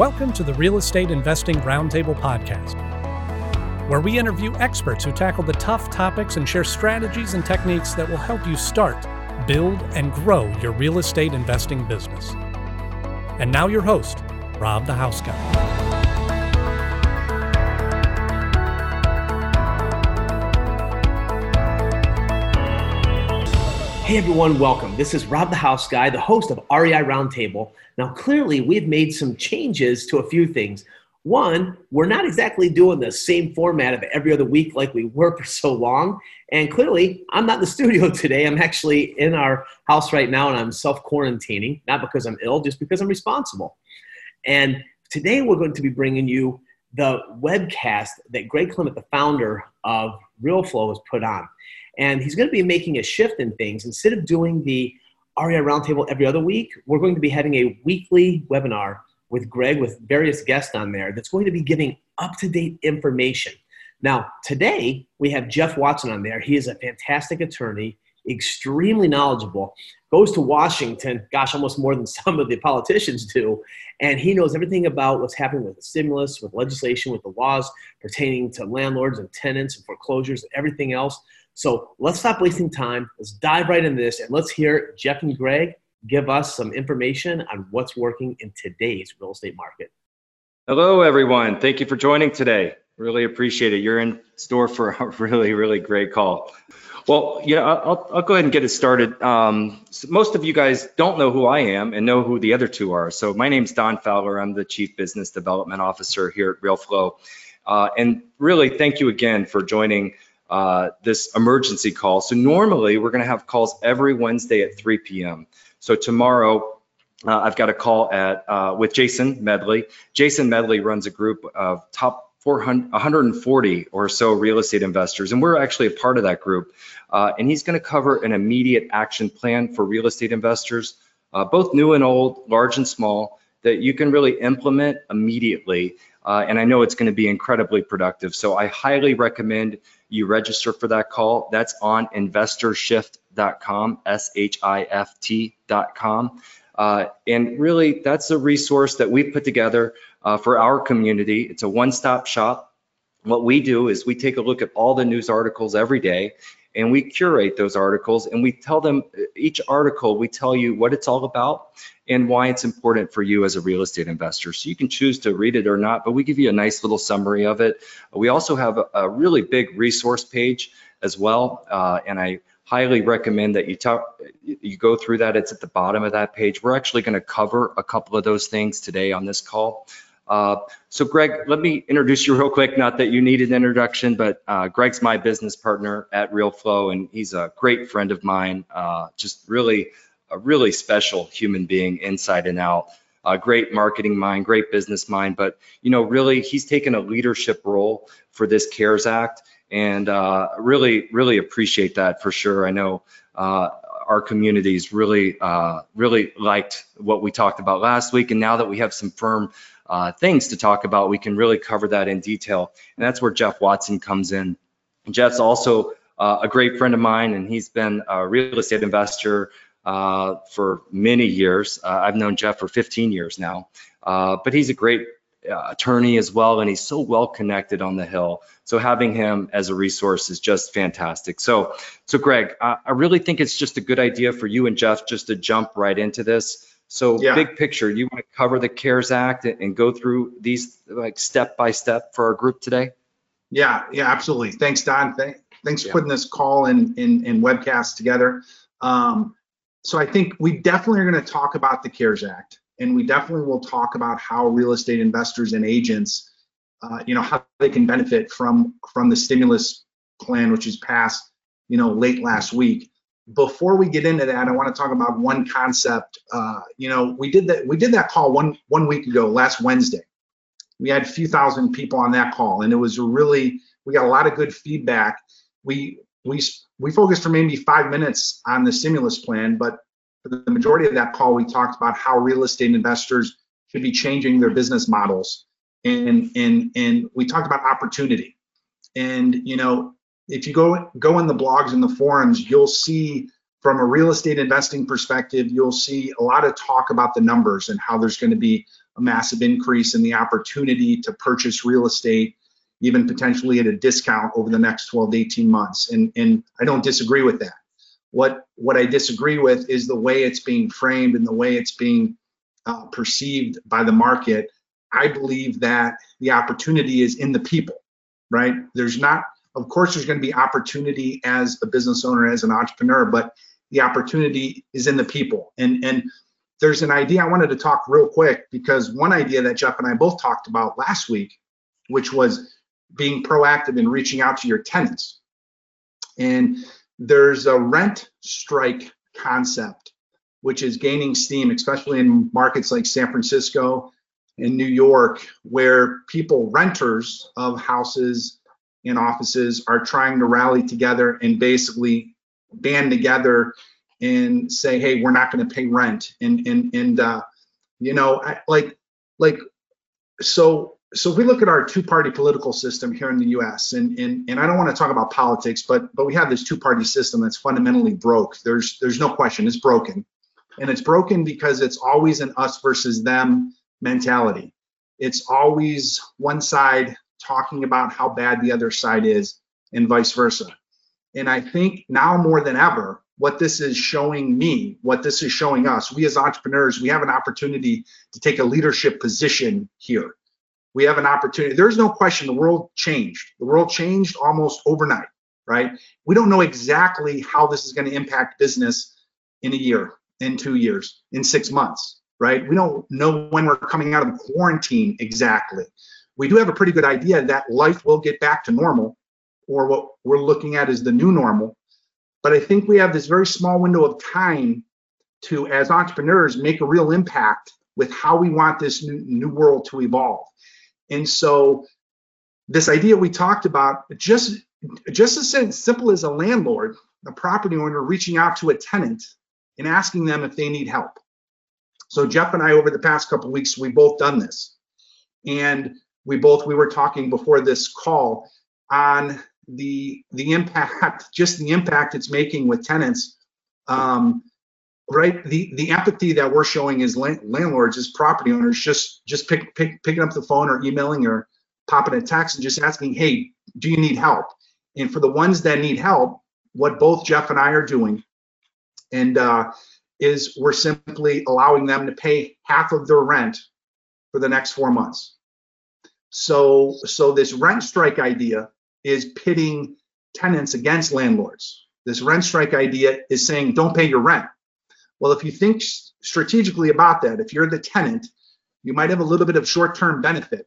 Welcome to the Real Estate Investing Roundtable Podcast, where we interview experts who tackle the tough topics and share strategies and techniques that will help you start, build, and grow your real estate investing business. And now, your host, Rob the House Guy. Hey everyone, welcome. This is Rob the House Guy, the host of REI Roundtable. Now, clearly, we've made some changes to a few things. One, we're not exactly doing the same format of every other week like we were for so long. And clearly, I'm not in the studio today. I'm actually in our house right now and I'm self quarantining, not because I'm ill, just because I'm responsible. And today, we're going to be bringing you the webcast that Greg Clement, the founder of Realeflow, has put on. And he's going to be making a shift in things. Instead of doing the REI Roundtable every other week, we're going to be having a weekly webinar with Greg with various guests on there that's going to be giving up to date information. Now, today we have Jeff Watson on there. He is a fantastic attorney, extremely knowledgeable, goes to Washington, gosh, almost more than some of the politicians do. And he knows everything about what's happening with the stimulus, with legislation, with the laws pertaining to landlords and tenants and foreclosures and everything else. So let's stop wasting time. Let's dive right into this and let's hear Jeff and Greg give us some information on what's working in today's real estate market. Hello, everyone. Thank you for joining today. Really appreciate it. You're in store for a really, really great call. Well, you know, I'll, I'll go ahead and get it started. Um, so most of you guys don't know who I am and know who the other two are. So my name's Don Fowler. I'm the Chief Business Development Officer here at Realeflow. Uh, and really, thank you again for joining uh, this emergency call. So normally we're going to have calls every Wednesday at 3 p.m. So tomorrow uh, I've got a call at uh, with Jason Medley. Jason Medley runs a group of top 400, 140 or so real estate investors, and we're actually a part of that group. Uh, and he's going to cover an immediate action plan for real estate investors, uh, both new and old, large and small, that you can really implement immediately. Uh, and I know it's going to be incredibly productive. So I highly recommend you register for that call. That's on investorshift.com, S H I F T.com. Uh, and really, that's a resource that we've put together uh, for our community. It's a one stop shop. What we do is we take a look at all the news articles every day and we curate those articles and we tell them each article we tell you what it's all about and why it's important for you as a real estate investor. So you can choose to read it or not but we give you a nice little summary of it. We also have a, a really big resource page as well uh, and i highly recommend that you talk you go through that. It's at the bottom of that page. We're actually going to cover a couple of those things today on this call uh, so Greg, let me introduce you real quick. Not that you need an introduction, but uh, Greg's my business partner at Realeflow, and he's a great friend of mine. Uh, just really a really special human being, inside and out. A great marketing mind, great business mind, but you know, really, he's taken a leadership role for this CARES Act, and uh, really, really appreciate that for sure. I know uh, our communities really, uh, really liked what we talked about last week, and now that we have some firm uh, things to talk about, we can really cover that in detail. And that's where Jeff Watson comes in. Jeff's also uh, a great friend of mine, and he's been a real estate investor uh, for many years. Uh, I've known Jeff for 15 years now, uh, but he's a great uh, attorney as well, and he's so well connected on the Hill. So having him as a resource is just fantastic. So, so Greg, I really think it's just a good idea for you and Jeff just to jump right into this. So yeah. big picture, you want to cover the CARES Act and go through these like step by step for our group today? Yeah, yeah, absolutely. Thanks, Don. thanks for putting this call and, and, and webcast together. Um, so I think we definitely are going to talk about the CARES Act, and we definitely will talk about how real estate investors and agents, uh, you know, how they can benefit from from the stimulus plan, which was passed, you know, late last week before we get into that, I want to talk about one concept. Uh, you know, we did that we did that call one one week ago, last Wednesday. We had a few thousand people on that call, and it was really we got a lot of good feedback. We we we focused for maybe five minutes on the stimulus plan, but for the majority of that call, we talked about how real estate investors should be changing their business models, and and and we talked about opportunity. And you know, if you go go in the blogs and the forums, you'll see from a real estate investing perspective, you'll see a lot of talk about the numbers and how there's going to be a massive increase in the opportunity to purchase real estate, even potentially at a discount over the next 12 to 18 months. And, and I don't disagree with that. What, what I disagree with is the way it's being framed and the way it's being uh, perceived by the market. I believe that the opportunity is in the people, right? There's not, of course, there's going to be opportunity as a business owner, as an entrepreneur, but the opportunity is in the people. And, and there's an idea I wanted to talk real quick because one idea that Jeff and I both talked about last week, which was being proactive in reaching out to your tenants. And there's a rent strike concept, which is gaining steam, especially in markets like San Francisco and New York, where people, renters of houses and offices, are trying to rally together and basically band together and say, hey, we're not going to pay rent. And and and uh, you know, I, like like so so if we look at our two-party political system here in the U.S. and and and I don't want to talk about politics, but but we have this two-party system that's fundamentally broke. There's there's no question it's broken, and it's broken because it's always an us versus them mentality. It's always one side talking about how bad the other side is, and vice versa. And I think now more than ever, what this is showing me, what this is showing us, we as entrepreneurs, we have an opportunity to take a leadership position here. We have an opportunity. There's no question the world changed. The world changed almost overnight, right? We don't know exactly how this is going to impact business in a year, in two years, in six months, right? We don't know when we're coming out of quarantine exactly. We do have a pretty good idea that life will get back to normal or what we're looking at is the new normal. But I think we have this very small window of time to, as entrepreneurs, make a real impact with how we want this new, new world to evolve. And so, this idea we talked about, just just as simple as a landlord, a property owner reaching out to a tenant and asking them if they need help. So Jeff and I, over the past couple weeks, we've both done this, and we both we were talking before this call on the the impact, just the impact it's making with tenants, um, right? The the empathy that we're showing as landlords, as property owners, just just pick, pick, picking up the phone or emailing or popping a text and just asking, hey, do you need help? And for the ones that need help, what both Jeff and I are doing, and uh, is we're simply allowing them to pay half of their rent for the next four months. So so this rent strike idea is pitting tenants against landlords. This rent strike idea is saying don't pay your rent. Well, if you think strategically about that, if you're the tenant, you might have a little bit of short term benefit.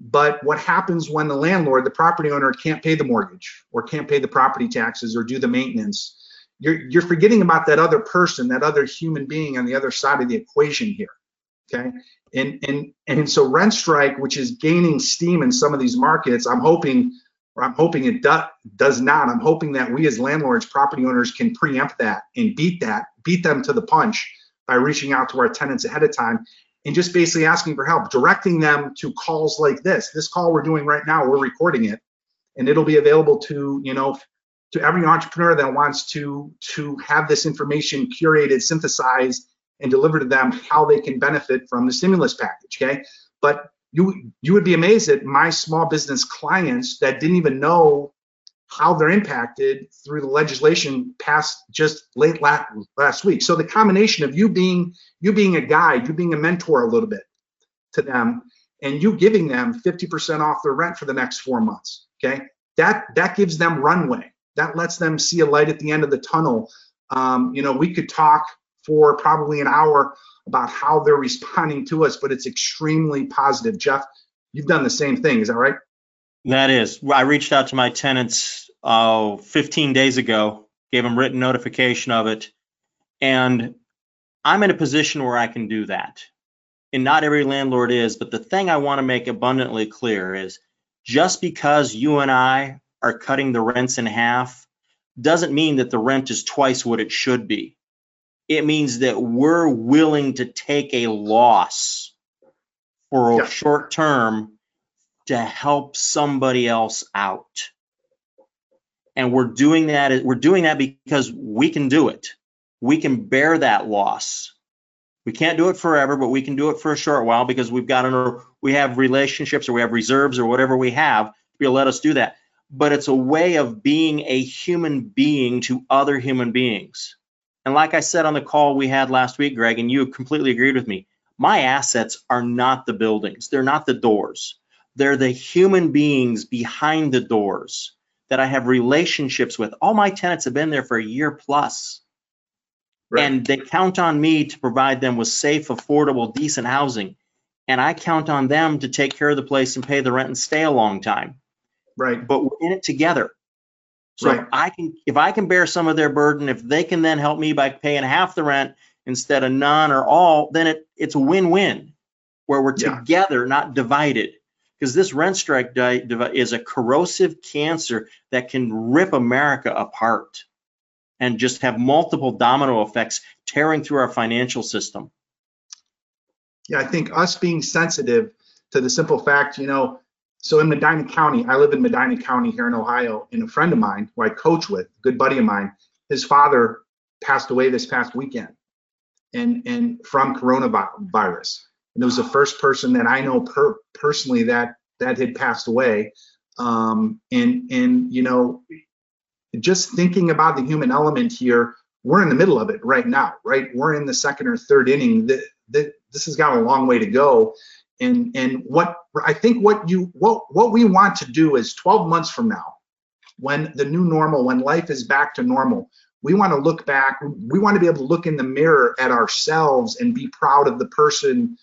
But what happens when the landlord, the property owner, can't pay the mortgage or can't pay the property taxes or do the maintenance? You're, you're forgetting about that other person, that other human being on the other side of the equation here. Okay. And, and, and so rent strike, which is gaining steam in some of these markets, I'm hoping or I'm hoping it do, does not. I'm hoping that we as landlords, property owners can preempt that and beat that, beat them to the punch by reaching out to our tenants ahead of time and just basically asking for help, directing them to calls like this. This call we're doing right now, we're recording it, and it'll be available to, you know, to every entrepreneur that wants to to have this information curated, synthesized, and deliver to them how they can benefit from the stimulus package. Okay. But you you would be amazed at my small business clients that didn't even know how they're impacted through the legislation passed just late last, last week. So the combination of you being you being a guide, you being a mentor a little bit to them, and you giving them 50% off their rent for the next four months. Okay, that that gives them runway. That lets them see a light at the end of the tunnel. Um, you know, we could talk for probably an hour about how they're responding to us, but it's extremely positive. Jeff, you've done the same thing, is that right? That is. I reached out to my tenants uh, 15 days ago, gave them written notification of it, and I'm in a position where I can do that. And not every landlord is, but the thing I want to make abundantly clear is just because you and I are cutting the rents in half doesn't mean that the rent is twice what it should be it means that we're willing to take a loss for a yeah. short term to help somebody else out. And we're doing that we're doing that because we can do it. We can bear that loss. We can't do it forever, but we can do it for a short while because we've got an, we have relationships or we have reserves or whatever we have to be able to let us do that. But it's a way of being a human being to other human beings. And like I said on the call we had last week, Greg, and you completely agreed with me, my assets are not the buildings. They're not the doors. They're the human beings behind the doors that I have relationships with. All my tenants have been there for a year plus. Right. And they count on me to provide them with safe, affordable, decent housing. And I count on them to take care of the place and pay the rent and stay a long time. Right. But we're in it together. So Right. I can, if I can bear some of their burden, if they can then help me by paying half the rent instead of none or all, then it, it's a win-win where we're Yeah. together, not divided. Because this rent strike di- is a corrosive cancer that can rip America apart and just have multiple domino effects tearing through our financial system. Yeah, I think us being sensitive to the simple fact, you know, so in Medina County, I live in Medina County here in Ohio, and a friend of mine who I coach with, a good buddy of mine, his father passed away this past weekend and and from coronavirus. And it was the first person that I know per, personally that that had passed away. Um, and and you know, just thinking about the human element here, we're in the middle of it right now, right? We're in the second or third inning. The, the, this has got a long way to go. And and what I think what you what what we want to do is 12 months from now, when the new normal, when life is back to normal, we want to look back. We want to be able to look in the mirror at ourselves and be proud of the person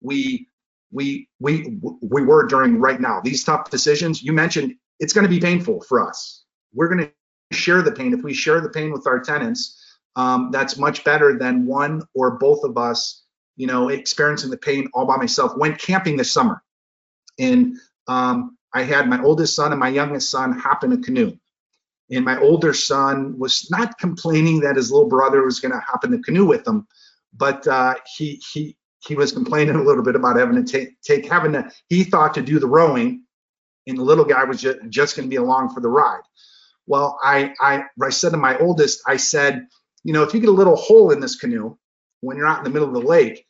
we we we we were during right now. These tough decisions you mentioned, it's going to be painful for us. We're going to share the pain. If we share the pain with our tenants, um, that's much better than one or both of us, you know, experiencing the pain all by myself. Went camping this summer, and um, I had my oldest son and my youngest son hop in a canoe. And my older son was not complaining that his little brother was going to hop in the canoe with him, but uh, he he he was complaining a little bit about having to take take having to. He thought to do the rowing, and the little guy was just, just going to be along for the ride. Well, I, I I said to my oldest, I said, you know, if you get a little hole in this canoe when you're out in the middle of the lake,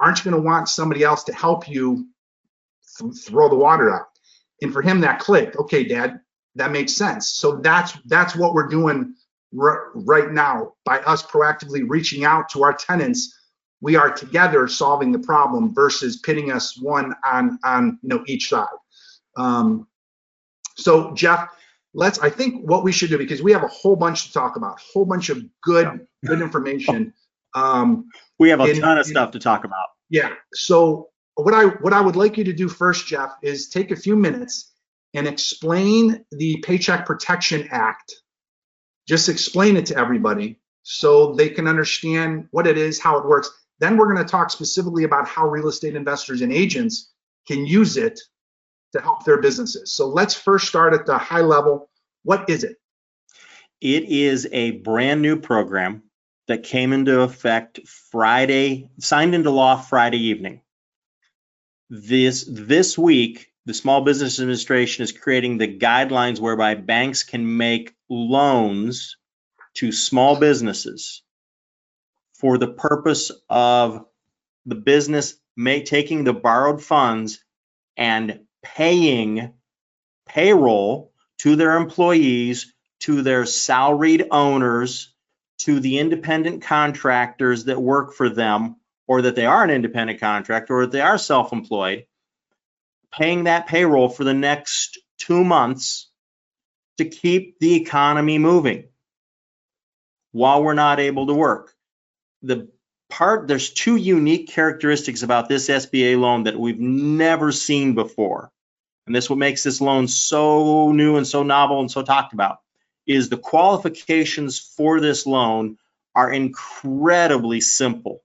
aren't you going to want somebody else to help you th- throw the water out? And for him, that clicked. Okay, Dad, that makes sense. So that's that's what we're doing r- right now by us proactively reaching out to our tenants. We are together solving the problem versus pitting us one on on you know each side. Um, so Jeff, let's. I think what we should do because we have a whole bunch to talk about, a whole bunch of good good information. Um, We have a In- ton of stuff to talk about. yeah. So what I what I would like you to do first, Jeff, is take a few minutes and explain the Paycheck Protection Act. Just explain it to everybody so they can understand what it is, how it works. Then we're going to talk specifically about how real estate investors and agents can use it to help their businesses. So let's first start at the high level. What is it? It is a brand new program that came into effect Friday, signed into law Friday evening. This this week, the Small Business Administration is creating the guidelines whereby banks can make loans to small businesses for the purpose of the business may taking the borrowed funds and paying payroll to their employees, to their salaried owners, to the independent contractors that work for them, or that they are an independent contractor, or that they are self-employed, paying that payroll for the next two months to keep the economy moving while we're not able to work. The part, there's two unique characteristics about this SBA loan that we've never seen before. And this what makes this loan so new and so novel and so talked about is the qualifications for this loan are incredibly simple.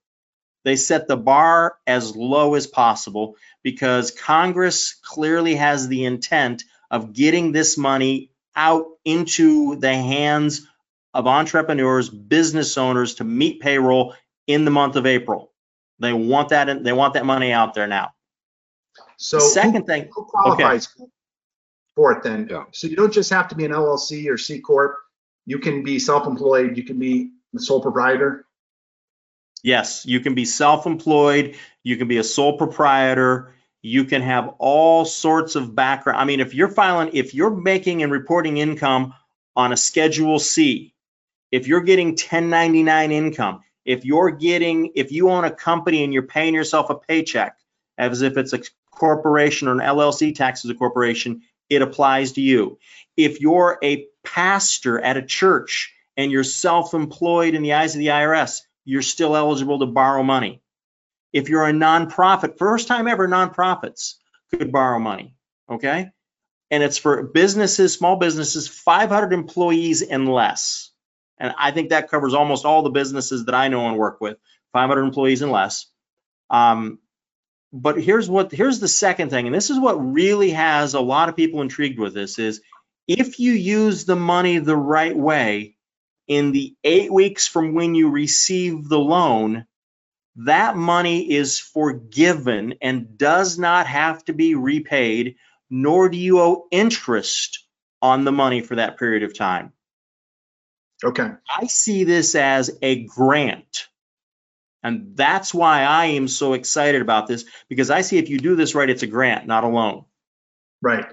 They set the bar as low as possible because Congress clearly has the intent of getting this money out into the hands of entrepreneurs, business owners to meet payroll in the month of April. They want that they want that money out there now. So The who- second thing, who qualifies for it then? Yeah. So you don't just have to be an LLC or C corp. You can be self-employed. You can be the sole proprietor. Yes, you can be self-employed, you can be a sole proprietor, you can have all sorts of background. I mean, if you're filing, if you're making and reporting income on a Schedule C, if you're getting 1099 income, if you're getting, if you own a company and you're paying yourself a paycheck as if it's a corporation or an LLC tax as a corporation, it applies to you. If you're a pastor at a church and you're self-employed in the eyes of the IRS, you're still eligible to borrow money. If you're a nonprofit, first time ever nonprofits could borrow money, okay? And it's for businesses, small businesses, 500 employees and less. And I think that covers almost all the businesses that I know and work with, 500 employees and less. Um, but here's what here's the second thing, and this is what really has a lot of people intrigued with this is if you use the money the right way, in the eight weeks from when you receive the loan, that money is forgiven and does not have to be repaid, nor do you owe interest on the money for that period of time. Okay. I see this as a grant. And that's why I am so excited about this because I see if you do this right, it's a grant, not a loan. Right.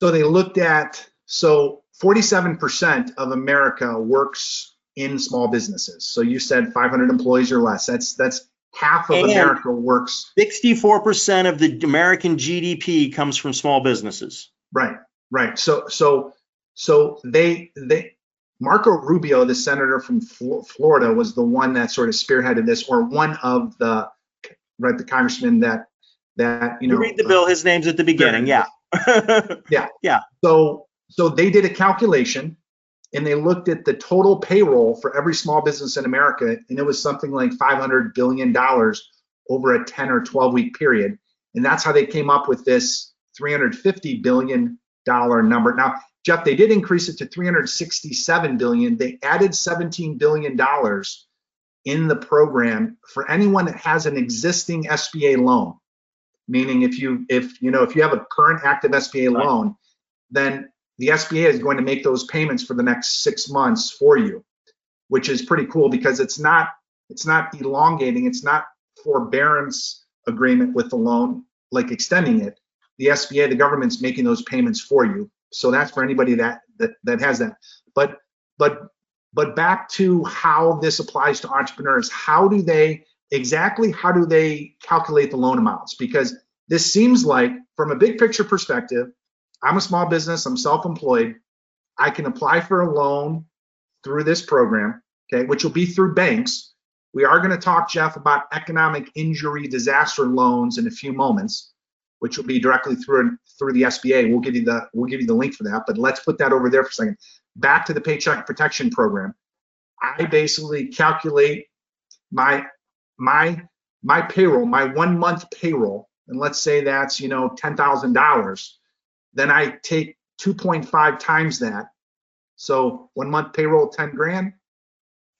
So they looked at, so 47% of America works in small businesses. So you said 500 employees or less. That's that's half of And- America works. 64% of the American GDP comes from small businesses. Right, right. So so so they they Marco Rubio, the senator from Florida, was the one that sort of spearheaded this, or one of the right the congressman that that you You know. read the bill, his name's at the beginning, Yeah. yeah. yeah. So, so they did a calculation and they looked at the total payroll for every small business in America, and it was something like 500 billion dollars over a 10 or 12 week period, and that's how they came up with this 350 billion dollar number. Now, Jeff, they did increase it to 367 billion. They added 17 billion dollars in the program for anyone that has an existing SBA loan. Meaning, if you if you know if you have a current active SBA Right. loan, then the SBA is going to make those payments for the next six months for you, which is pretty cool because it's not it's not elongating, it's not forbearance agreement with the loan, like extending it. The SBA, the government's making those payments for you. So that's for anybody that that that has that. But but but back to how this applies to entrepreneurs. How do they exactly how do they calculate the loan amounts? Because this seems like from a big picture perspective, I'm a small business, I'm self-employed. I can apply for a loan through this program, okay, which will be through banks. We are going to talk, Jeff, about economic injury disaster loans in a few moments, which will be directly through through the SBA. We'll give you the we'll give you the link for that, but let's put that over there for a second. Back to the Paycheck Protection Program. I basically calculate my my my payroll, my one month payroll, and let's say that's you know ten thousand dollars. Then I take 2.5 times that. So one month payroll, 10 grand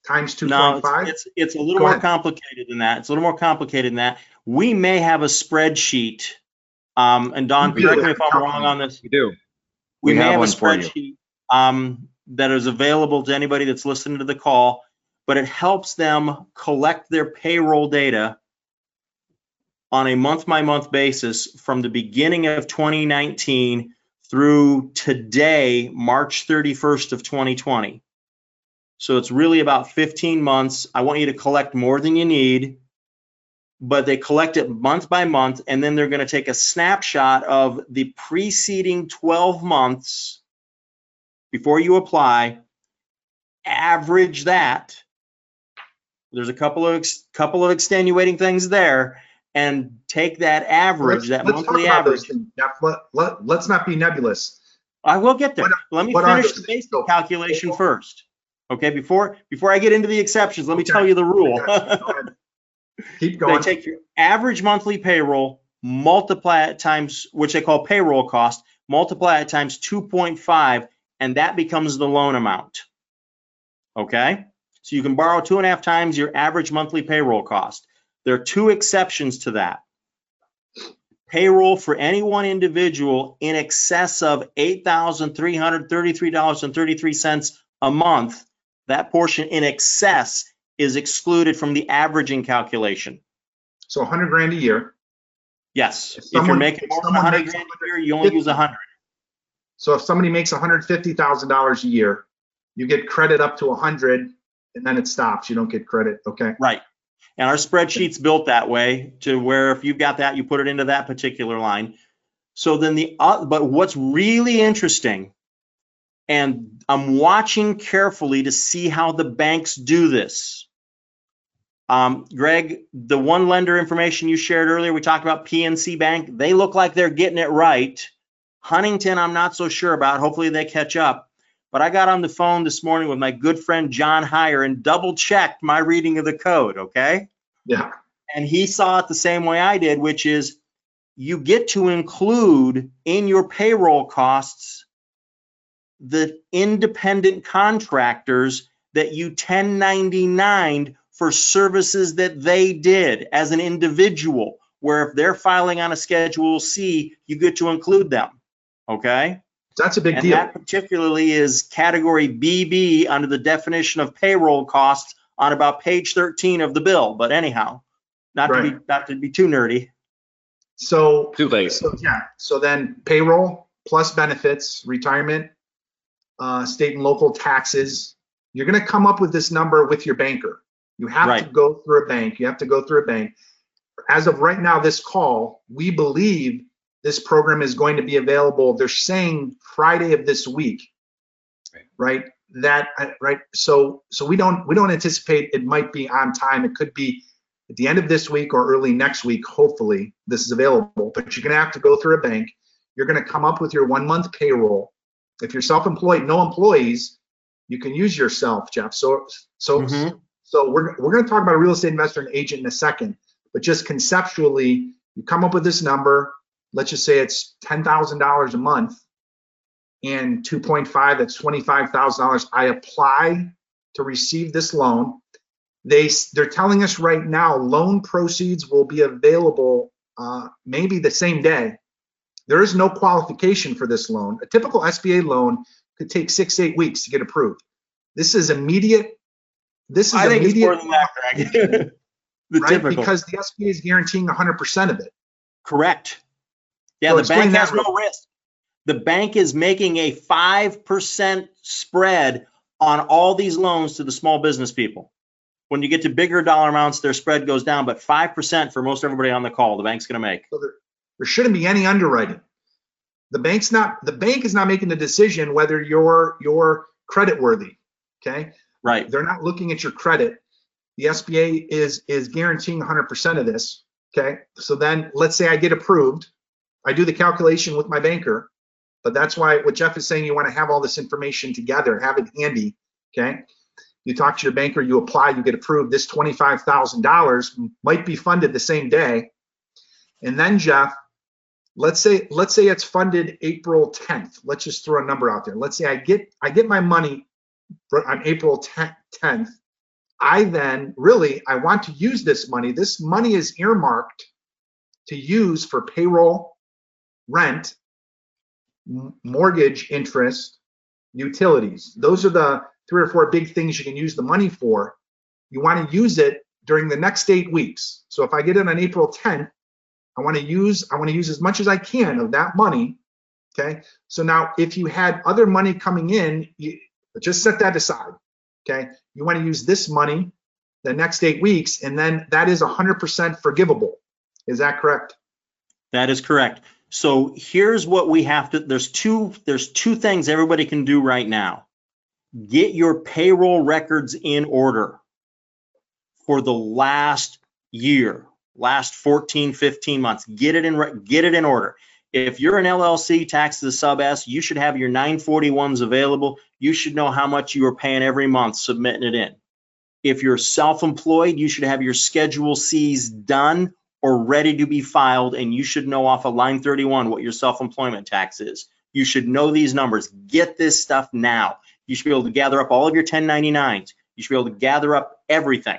times No, 2.5. it's, it's, it's a little Go more ahead. complicated than that. It's a little more complicated than that. We may have a spreadsheet. Um, and Don, You do correct me if I'm wrong on this. We do. We We may have have a one for spreadsheet um, that is available to anybody that's listening to the call, but it helps them collect their payroll data on a month by month basis from the beginning of 2019 through today, March 31st of 2020. So it's really about 15 months. I want you to collect more than you need, but they collect it month by month, and then they're going to take a snapshot of the preceding 12 months before you apply, average that. There's a couple of ex- couple of extenuating things there, and take that average, that let's monthly average. things, Jeff. Let, let, let's not be nebulous. I will get there. What- Let me finish the basic So- calculation first. Okay, before before I get into the exceptions, let me Okay. tell you the rule. Go Keep They take your average monthly payroll, multiply it times, which they call payroll cost, multiply it times 2.5, and that becomes the loan amount. Okay? So you can borrow two and a half times your average monthly payroll cost. There are two exceptions to that. Payroll for any one individual in excess of $8,333.33 a month, that portion in excess is excluded from the averaging calculation. So 100 grand a year. Yes, If if you're making more than 100 grand a year, you only use 100. So if somebody makes $150,000 a year, you get credit up to 100 and then it stops. You don't get credit. Okay. Right. And our spreadsheet's built that way to where if you've got that, you put it into that particular line. So then the, uh, but what's really interesting, and I'm watching carefully to see how the banks do this. Um, Greg, the one lender information you shared earlier, we talked about PNC Bank. They look like they're getting it right. Huntington, I'm not so sure about. Hopefully they catch up. But I got on the phone this morning with my good friend John Heyer and double checked my reading of the code, okay? Yeah. And he saw it the same way I did, which is you get to include in your payroll costs the independent contractors that you 1099 for services that they did as an individual, where if they're filing on a Schedule C, you get to include them, okay? That's a big And deal. that particularly is category BB under the definition of payroll costs on about page 13 of the bill. But anyhow, not to be, not to be too nerdy. So, Too late. so yeah. So then payroll plus benefits, retirement, uh, state and local taxes. You're going to come up with this number with your banker. You have to go through a bank. You have to go through a bank. As of right now, this call, we believe this program is going to be available. They're saying Friday of this week, Right. right? That uh, right. So so we don't we don't anticipate it might be on time. It could be at the end of this week or early next week. Hopefully this is available. But you're going to have to go through a bank. You're going to come up with your one month payroll. If you're self-employed, no employees, you can use yourself, Jeff. So so Mhm. so we're, we're going to talk about a real estate investor and agent in a second, but just conceptually, you come up with this number. Let's just say it's $10,000 a month and 2.5, that's $25,000. I apply to receive this loan. They, they're telling us right now, loan proceeds will be available uh, maybe the same day. There is no qualification for this loan. A typical SBA loan could take six, eight weeks to get approved. This is immediate. This is I think it's immediate more than that, Greg. Right? typical. Because the SBA is guaranteeing 100% of it. Correct. Yeah, So the bank has no risk. The bank is making a 5% spread on all these loans to the small business people. When you get to bigger dollar amounts, their spread goes down, but 5% for most everybody on the call, the bank's going to make. So there shouldn't be any underwriting. The bank's not. The bank is not making the decision whether you're you're credit worthy. Okay, Right. they're not looking at your credit. The SBA is is guaranteeing 100% of this. Okay, so then let's say I get approved. I do the calculation with my banker, but that's why what Jeff is saying. You want to have all this information together, have it handy. Okay, you talk to your banker, you apply, you get approved. This $25,000 might be funded the same day. And then Jeff, let's say let's say it's funded April 10th. Let's just throw a number out there. Let's say I get I get my money on April 10th. 10th. I then really I want to use this money. This money is earmarked to use for payroll, rent, mortgage interest, utilities. Those are the three or four big things you can use the money for. You want to use it during the next eight weeks. So if I get it on April 10th, I want to use I want to use as much as I can of that money. Okay. So now if you had other money coming in, you just set that aside. Okay. You want to use this money the next eight weeks, and then that is 100% forgivable. Is that correct? That is correct. So here's what we have to, there's two, there's two things everybody can do right now. Get your payroll records in order for the last year, last 14, 15 months. Get it in, get it in order. If you're an LLC tax to sub S, you should have your 941s available. You should know how much you are paying every month submitting it in. If you're self-employed, you should have your Schedule Cs done or ready to be filed, and you should know off of line 31 what your self-employment tax is. You should know these numbers. Get this stuff now. You should be able to gather up all of your 1099s. You should be able to gather up everything.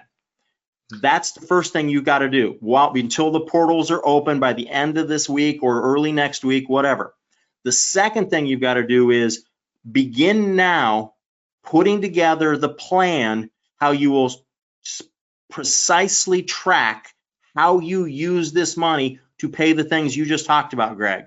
That's the first thing you got to do while until the portals are open by the end of this week or early next week, whatever. The second thing you've got to do is begin now putting together the plan how you will precisely track how you use this money to pay the things you just talked about, Greg.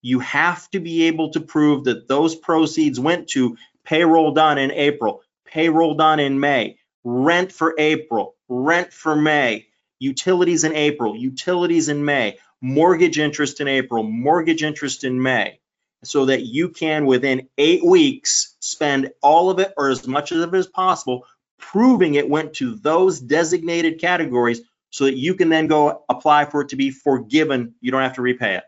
You have to be able to prove that those proceeds went to payroll done in April, payroll done in May, rent for April, rent for May, utilities in April, utilities in May, mortgage interest in April, mortgage interest in May, so that you can, within eight weeks, spend all of it or as much of it as possible, proving it went to those designated categories so that you can then go apply for it to be forgiven. You don't have to repay it.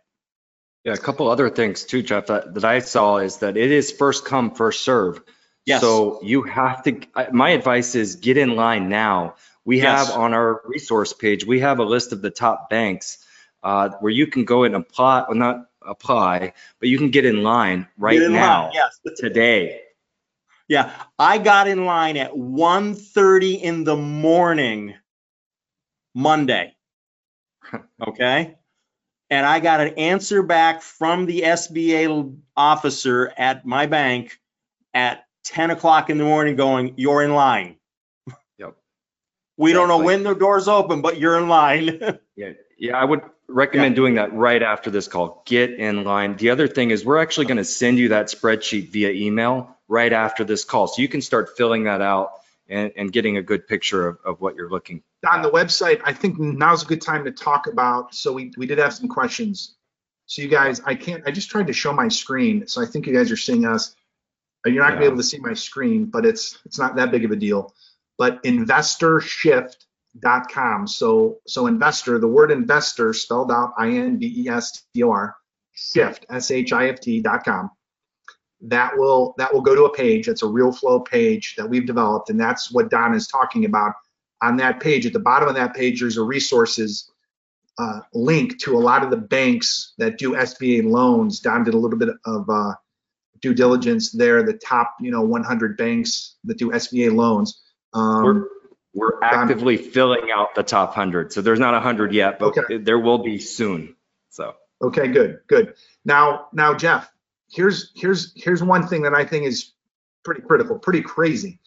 Yeah, a couple other things too, Jeff, that, that I saw is that it is first come, first serve. Yes. So you have to, my advice is get in line now. We Yes. have on our resource page, we have a list of the top banks uh, where you can go and apply, well, not apply, but you can get in line right in line, now, Yes. today. Yeah, I got in line at 1:30 in the morning, Monday. Okay? And I got an answer back from the SBA officer at my bank at 10 o'clock in the morning going, you're in line. Yep. We don't know when the doors open, but you're in line. Yeah, yeah, I would recommend doing that right after this call. Get in line. The other thing is we're actually going to send you that spreadsheet via email right after this call. So you can start filling that out and, and getting a good picture of, of what you're looking. on the website, I think now's a good time to talk about, so we, we did have some questions. So you guys, I can't, I just tried to show my screen, so I think you guys are seeing us. You're not gonna be able to see my screen, but it's, it's not that big of a deal. But investorshift.com, so, so investor, the word investor spelled out I N B E S T O R, shift, S H I F T.com. That will, that will go to a page, that's a Realeflow page that we've developed, and that's what Don is talking about on that page, at the bottom of that page, there's a resources uh, link to a lot of the banks that do SBA loans. Don did a little bit of uh, due diligence there. The top, you know, 100 banks that do SBA loans. Um, We're, we're actively filling out the top 100. So there's not 100 yet, but Okay. there will be soon. So. Okay, good, good. Now, now, Jeff, here's here's here's one thing that I think is pretty critical, pretty crazy.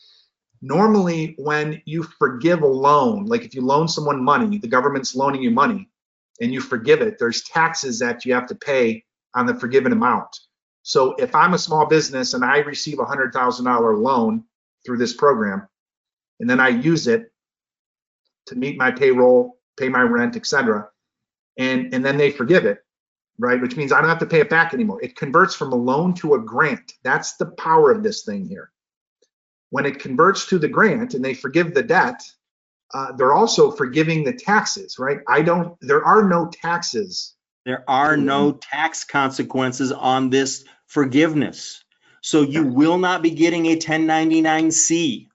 Normally, when you forgive a loan, like if you loan someone money, the government's loaning you money, and you forgive it, there's taxes that you have to pay on the forgiven amount. So if I'm a small business and I receive a hundred thousand dollar loan through this program, and then I use it to meet my payroll, pay my rent, et cetera, and and then they forgive it, right? Which means I don't have to pay it back anymore. It converts from a loan to a grant. That's the power of this thing here. When it converts to the grant and they forgive the debt, uh, they're also forgiving the taxes, right? I don't. There are no taxes. There are no tax consequences on this forgiveness. So you will not be getting a 1099-C.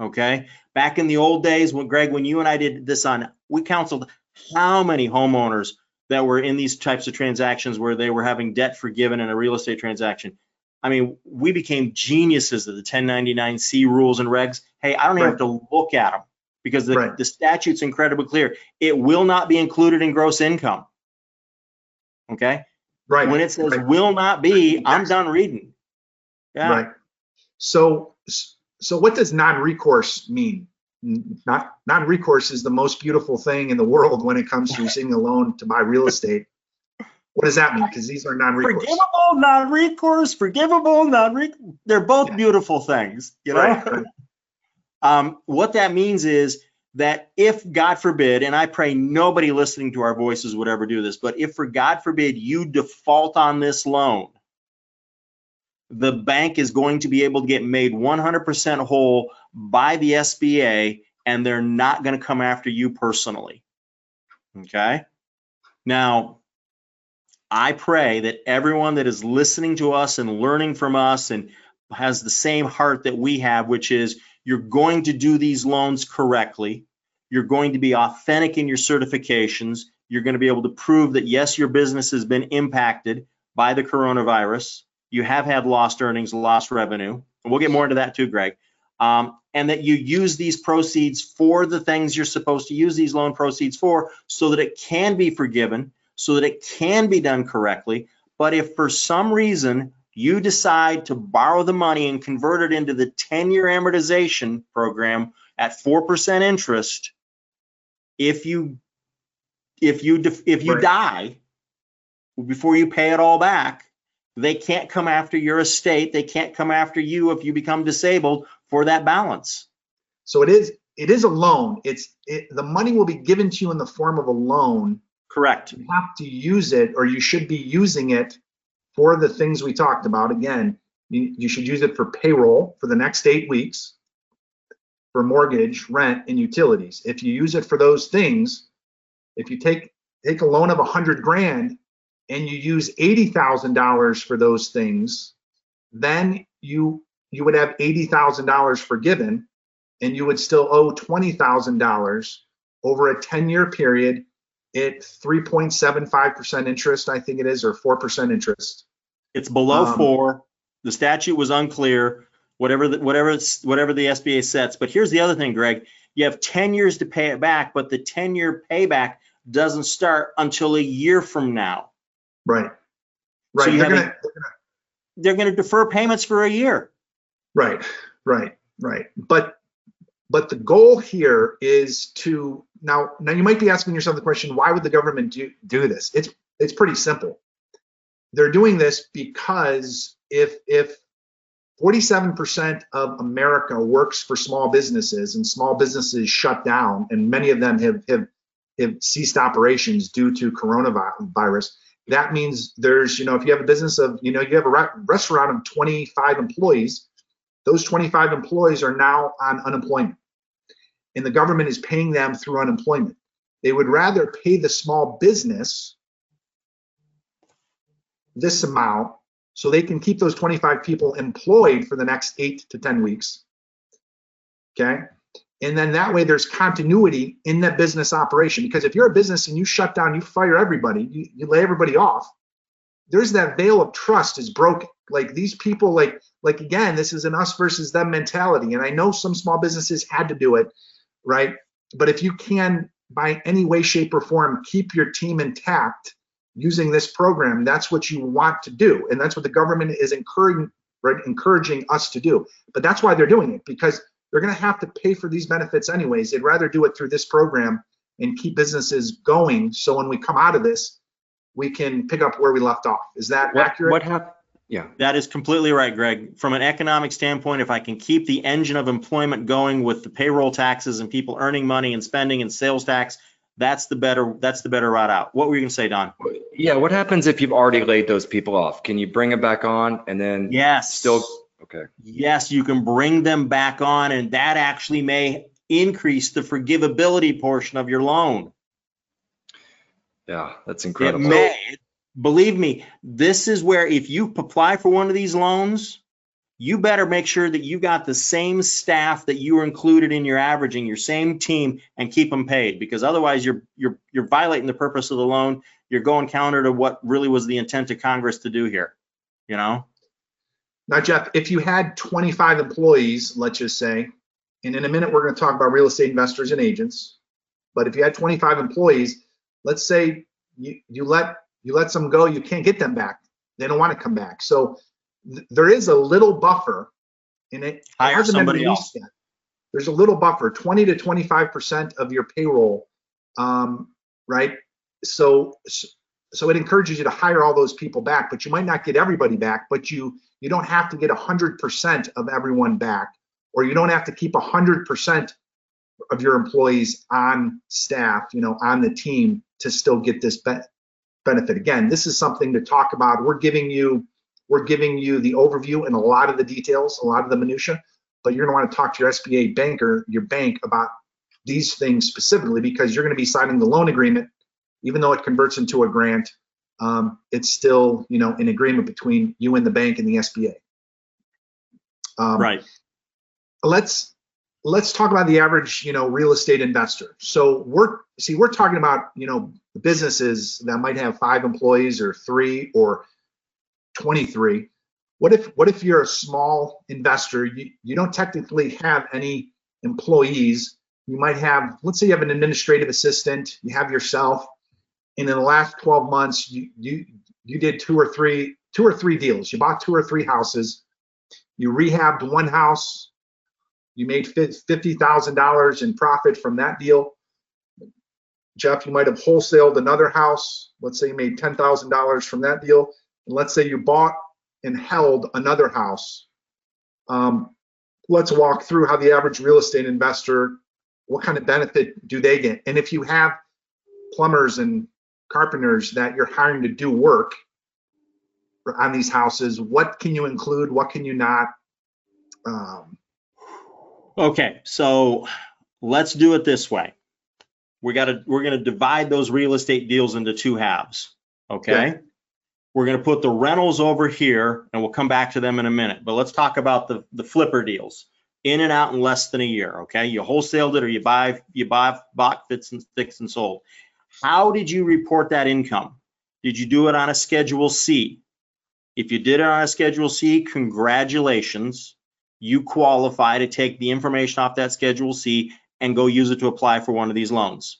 Okay? Back in the old days, when Greg, when you and I did this on, we counseled how many homeowners that were in these types of transactions where they were having debt forgiven in a real estate transaction. I mean, we became geniuses of the 1099-C rules and regs. Hey, I don't even have to look at them because the, Right. the statute's incredibly clear. It will not be included in gross income. Okay? Right. When it says right. will not be, I'm done reading. Yeah. Right. So, so what does non-recourse mean? Not non-recourse is the most beautiful thing in the world when it comes to receiving a loan to buy real estate. What does that mean? Because these are non-recourse. Forgivable, non-recourse, forgivable, non-recourse. They're both Yeah. beautiful things, you know? Right, right. Um, what that means is that if God forbid, and I pray nobody listening to our voices would ever do this, but if for God forbid you default on this loan, the bank is going to be able to get made 100% whole by the SBA and they're not going to come after you personally. Okay? Now, I pray that everyone that is listening to us and learning from us and has the same heart that we have, which is you're going to do these loans correctly. You're going to be authentic in your certifications. You're going to be able to prove that, yes, your business has been impacted by the coronavirus. You have had lost earnings, lost revenue. And we'll get more into that too, Greg. Um, and that you use these proceeds for the things you're supposed to use these loan proceeds for so that it can be forgiven, so that it can be done correctly. But if for some reason you decide to borrow the money and convert it into the 10 year amortization program at 4% interest, if you, if you, if you Right. die before you pay it all back, they can't come after your estate. They can't come after you if you become disabled for that balance. So it is, it is a loan. It's, it, the money will be given to you in the form of a loan. Correct. You have to use it, or you should be using it for the things we talked about. Again, you, you should use it for payroll for the next eight weeks, for mortgage, rent, and utilities. If you use it for those things, if you take, take a loan of a hundred grand and you use eighty thousand dollars for those things, then you, you would have eighty thousand dollars forgiven and you would still owe twenty thousand dollars over a ten-year period at 3.75% interest, I think it is, or 4% interest. It's below Um, four. The statute was unclear, whatever, the- whatever, it's- whatever the SBA sets. But here's the other thing, Greg. You have 10 years to pay it back, but the 10-year payback doesn't start until a year from now. Right. Right. you They're gonna, they're gonna- They're going to defer payments for a year. right, right, right. But but the goal here is to now now you might be asking yourself the question, why would the government do, do this? It's it's pretty simple. They're doing this because if if 47% of America works for small businesses and small businesses shut down and many of them have have, have ceased operations due to coronavirus, that means there's, you know, if you have a business of, you know, you have a re- restaurant of 25 employees, those 25 employees are now on unemployment. And the government is paying them through unemployment. They would rather pay the small business this amount so they can keep those 25 people employed for the next eight to 10 weeks. Okay. And then that way there's continuity in that business operation. Because if you're a business and you shut down, you fire everybody, you, you lay everybody off, there's that veil of trust is broken. Like these people, like, like again, this is an us versus them mentality. And I know some small businesses had to do it, right? But if you can, by any way, shape, or form, keep your team intact using this program, that's what you want to do. And that's what the government is encouraging, right, encouraging us to do. But that's why they're doing it, because they're going to have to pay for these benefits anyways. They'd rather do it through this program and keep businesses going. So when we come out of this, we can pick up where we left off. Is that What, accurate? what happened? Yeah. That is completely right, Greg. From an economic standpoint, if I can keep the engine of employment going with the payroll taxes and people earning money and spending and sales tax, that's the better, that's the better route out. What were you going to say, Don? Yeah. What happens if you've already laid those people off? Can you bring them back on and then Yes. still? Okay. Yes, you can bring them back on and that actually may increase the forgivability portion of your loan. Yeah. That's It incredible. may. Believe me, this is where if you apply for one of these loans, you better make sure that you got the same staff that you were included in your averaging, your same team, and keep them paid. Because otherwise, you're you're you're violating the purpose of the loan. You're going counter to what really was the intent of Congress to do here. You know. Now, Jeff, if you had 25 employees, let's just say, and in a minute we're going to talk about real estate investors and agents, but if you had 25 employees, let's say you, you let you let some go, you can't get them back. They don't want to come back. So th- there is a little buffer in it. Hire somebody else. yet. There's a little buffer, 20 to 25 percent of your payroll, um, right? So so it encourages you to hire all those people back, but you might not get everybody back, but you you don't have to get 100% of everyone back, or you don't have to keep 100% of your employees on staff, you know, on the team to still get this be- benefit. Again, this is something to talk about. We're giving you we're giving you the overview and a lot of the details, a lot of the minutia, but you're going to want to talk to your SBA banker, your bank about these things specifically because you're going to be signing the loan agreement, even though it converts into a grant um, it's still you know an agreement between you and the bank and the SBA. Um, Right. Let's let's talk about the average you know real estate investor. So we're see we're talking about you know businesses that might have five employees or three or 23. What if what if you're a small investor? You you don't technically have any employees. You might have let's say you have an administrative assistant. You have yourself and in the last 12 months you you you did two or three two or three deals you bought two or three houses you rehabbed one house You made fifty thousand dollars in profit from that deal. Jeff, you might have wholesaled another house. Let's say you made ten thousand dollars from that deal, and let's say you bought and held another house. Um, let's walk through how the average real estate investor, what kind of benefit do they get? And if you have plumbers and carpenters that you're hiring to do work on these houses, what can you include? What can you not? Um, Okay, so let's do it this way. We gotta, we're gonna divide those real estate deals into two halves, okay? Okay. We're gonna put the rentals over here, and we'll come back to them in a minute, but let's talk about the, the flipper deals. In and out in less than a year, okay? You wholesaled it or you buy, you buy, bought, fits and sticks and sold. How did you report that income? Did you do it on a Schedule C? If you did it on a Schedule C, congratulations you qualify to take the information off that Schedule C and go use it to apply for one of these loans.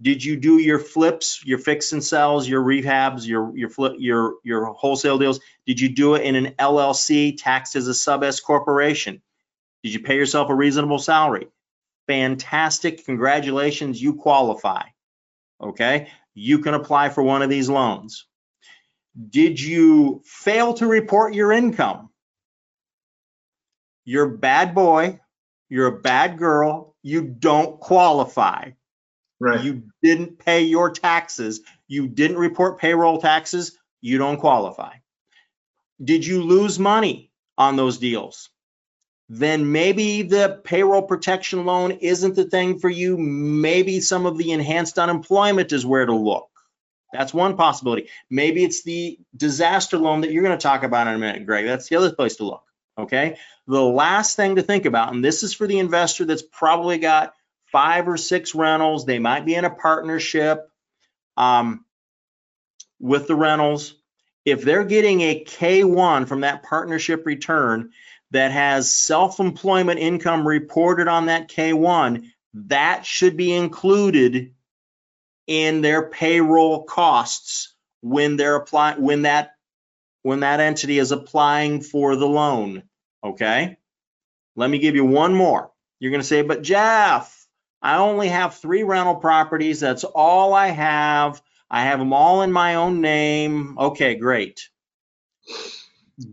Did you do your flips, your fix and sells, your rehabs, your your flip, your your wholesale deals? Did you do it in an LLC taxed as a sub S corporation? Did you pay yourself a reasonable salary? Fantastic, congratulations, you qualify. Okay, you can apply for one of these loans. Did you fail to report your income? you're a bad boy, you're a bad girl, you don't qualify. right. You didn't pay your taxes, you didn't report payroll taxes, you don't qualify. Did you lose money on those deals? Then maybe the payroll protection loan isn't the thing for you. Maybe some of the enhanced unemployment is where to look. That's one possibility. Maybe it's the disaster loan that you're going to talk about in a minute, Greg. That's the other place to look. Okay. The last thing to think about, and this is for the investor that's probably got five or six rentals, they might be in a partnership um, with the rentals. If they're getting a K1 from that partnership return that has self-employment income reported on that K1, that should be included in their payroll costs when they're applying when that when that entity is applying for the loan. Okay. Let me give you one more. You're going to say, but Jeff, I only have three rental properties. That's all I have. I have them all in my own name. Okay, great.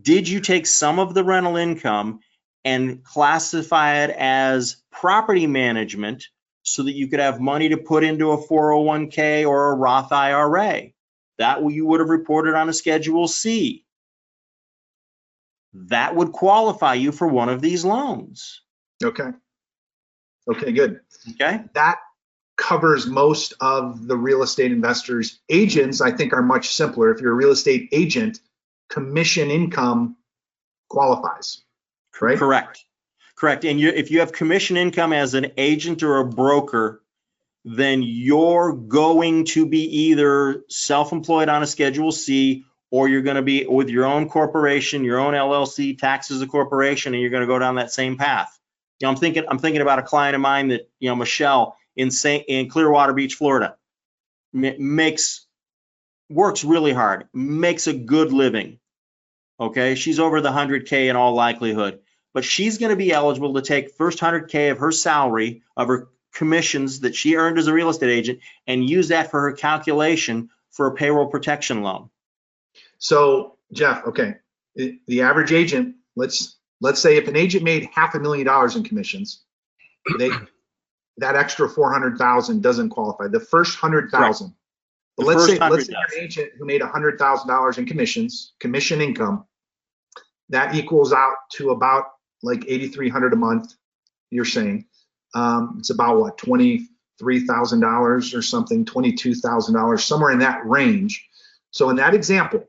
Did you take some of the rental income and classify it as property management so that you could have money to put into a 401k or a Roth IRA? That you would have reported on a Schedule C that would qualify you for one of these loans. Okay. Okay, good. Okay. That covers most of the real estate investors. Agents, I think, are much simpler. If you're a real estate agent, commission income qualifies, right? Correct. Correct. And you, if you have commission income as an agent or a broker, then you're going to be either self-employed on a Schedule C or you're going to be with your own corporation, your own LLC, taxes a corporation, and you're going to go down that same path. You know, I'm thinking, I'm thinking about a client of mine that, you know, Michelle in St. in Clearwater Beach, Florida, makes works really hard, makes a good living. Okay, she's over the 100K in all likelihood, but she's going to be eligible to take first 100K of her salary, of her commissions that she earned as a real estate agent, and use that for her calculation for a payroll protection loan. So, Jeff, okay, the average agent, let's let's say if an agent made half a million dollars in commissions, they that extra 400,000 doesn't qualify. The first 100,000 but let's say let's say an agent who made hundred thousand dollars in commissions, commission income, that equals out to about like eighty three hundred a month. You're saying um, it's about what twenty three thousand dollars or something, twenty two thousand dollars, somewhere in that range. So in that example,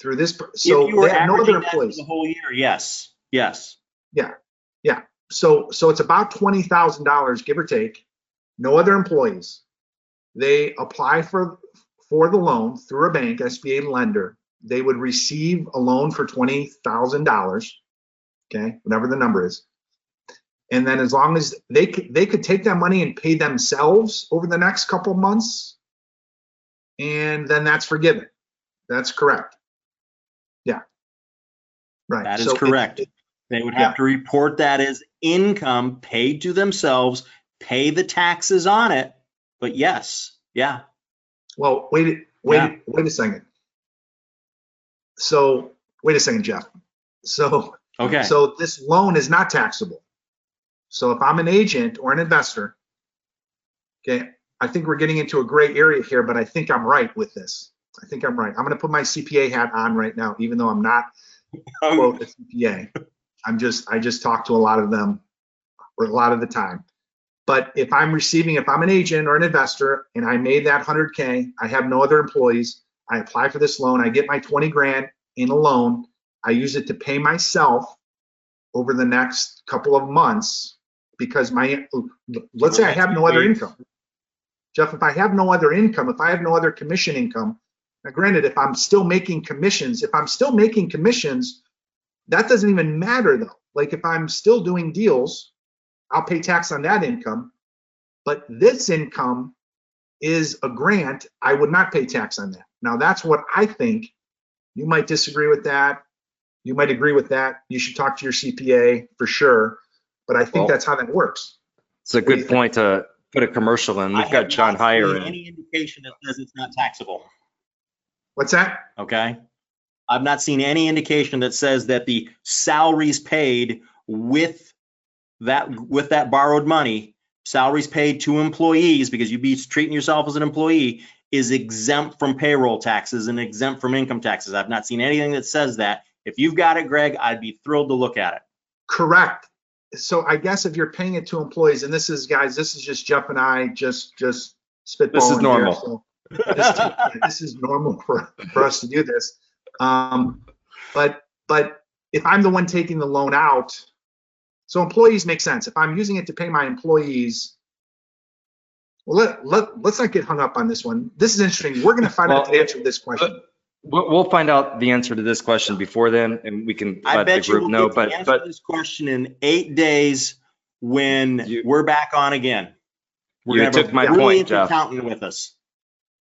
through this, so no other employees the whole year. Yes, yes, yeah, yeah. So so it's about twenty thousand dollars, give or take. No other employees. They apply for for the loan through a bank, SBA lender. They would receive a loan for twenty thousand dollars. Okay, whatever the number is. And then as long as they could, they could take that money and pay themselves over the next couple months, and then that's forgiven. That's correct. Yeah. Right. That is So correct. it- They would have to report that as income paid to themselves, pay the taxes on it. But yes, yeah, Well, wait, wait, Yeah. wait a second. So, wait a second, Jeff. So, okay. so this loan is not taxable. So if I'm an agent or an investor, okay, I think we're getting into a gray area here, but I think I'm right with this. I think I'm right. I'm going to put my CPA hat on right now, even though I'm not quote a CPA. I'm just I just talk to a lot of them or a lot of the time. But if I'm receiving, if I'm an agent or an investor and I made that 100K, I have no other employees, I apply for this loan, I get my 20 grand in a loan, I use it to pay myself over the next couple of months because my, let's say I have no other income. Jeff, if I have no other income, if I have no other commission income, now granted, if I'm still making commissions, if I'm still making commissions, that doesn't even matter though. Like if I'm still doing deals, I'll pay tax on that mm-hmm. income. But this income is a grant. I would not pay tax on that. Now that's what I think. You might disagree with that. You might agree with that. You should talk to your CPA for sure. But I think Well- that's how that works. It's a do good point to put a commercial in. We've got John not Hyre in. Any indication that says it's not taxable, What's that? okay? I've not seen any indication that says that the salaries paid with that, with that borrowed money, salaries paid to employees, because you'd be treating yourself as an employee, is exempt from payroll taxes and exempt from income taxes. I've not seen anything that says that. If you've got it, Greg, I'd be thrilled to look at it. Correct. So I guess if you're paying it to employees, and this is guys, this is just Jeff and I just just spitballing. This is here, normal. so this, this is normal for, for us to do this. Um, but but if I'm the one taking the loan out, so employees make sense. If I'm using it to pay my employees, well let, let let's not get hung up on this one. This is interesting. We're gonna find out the answer to this question. We'll, we'll find out the answer to this question before then, and we can I let the bet you group will know, get the but, answer but to this question in eight days when You- we're back on again. We're You gonna have took a my brilliant point, Jeff. accountant with us.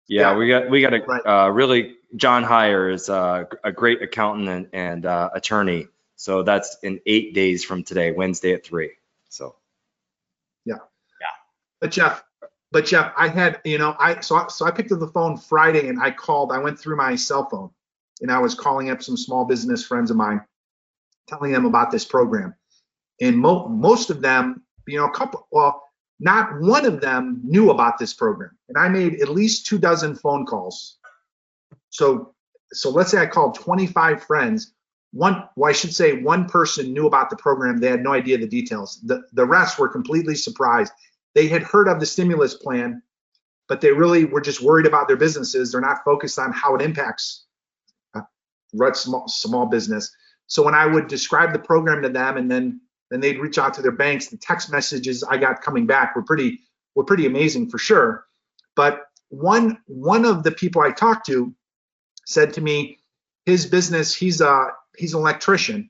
yeah, Yeah. we got, we got Right. a, uh, really, John Hyre is uh, a great accountant and, and uh, attorney. So that's in eight days from today, Wednesday at three. So. Yeah, yeah. But Jeff, but Jeff, I had, you know, I so I- so I picked up the phone Friday and I called. I went through my cell phone and I was calling up some small business friends of mine, telling them about this program. And mo- most of them, you know, a couple, well, not one of them knew about this program. And I made at least two dozen phone calls. So so let's say I called 25 friends. One, well, I should say one person knew about the program. They had no idea the details. The the rest were completely surprised they had heard of the stimulus plan, but they really were just worried about their businesses. They're not focused on how it impacts uh, small, small business. So when I would describe the program to them, and then then they'd reach out to their banks, the text messages I got coming back were pretty were pretty amazing for sure. But one one of the people I talked to said to me, his business he's a he's an electrician,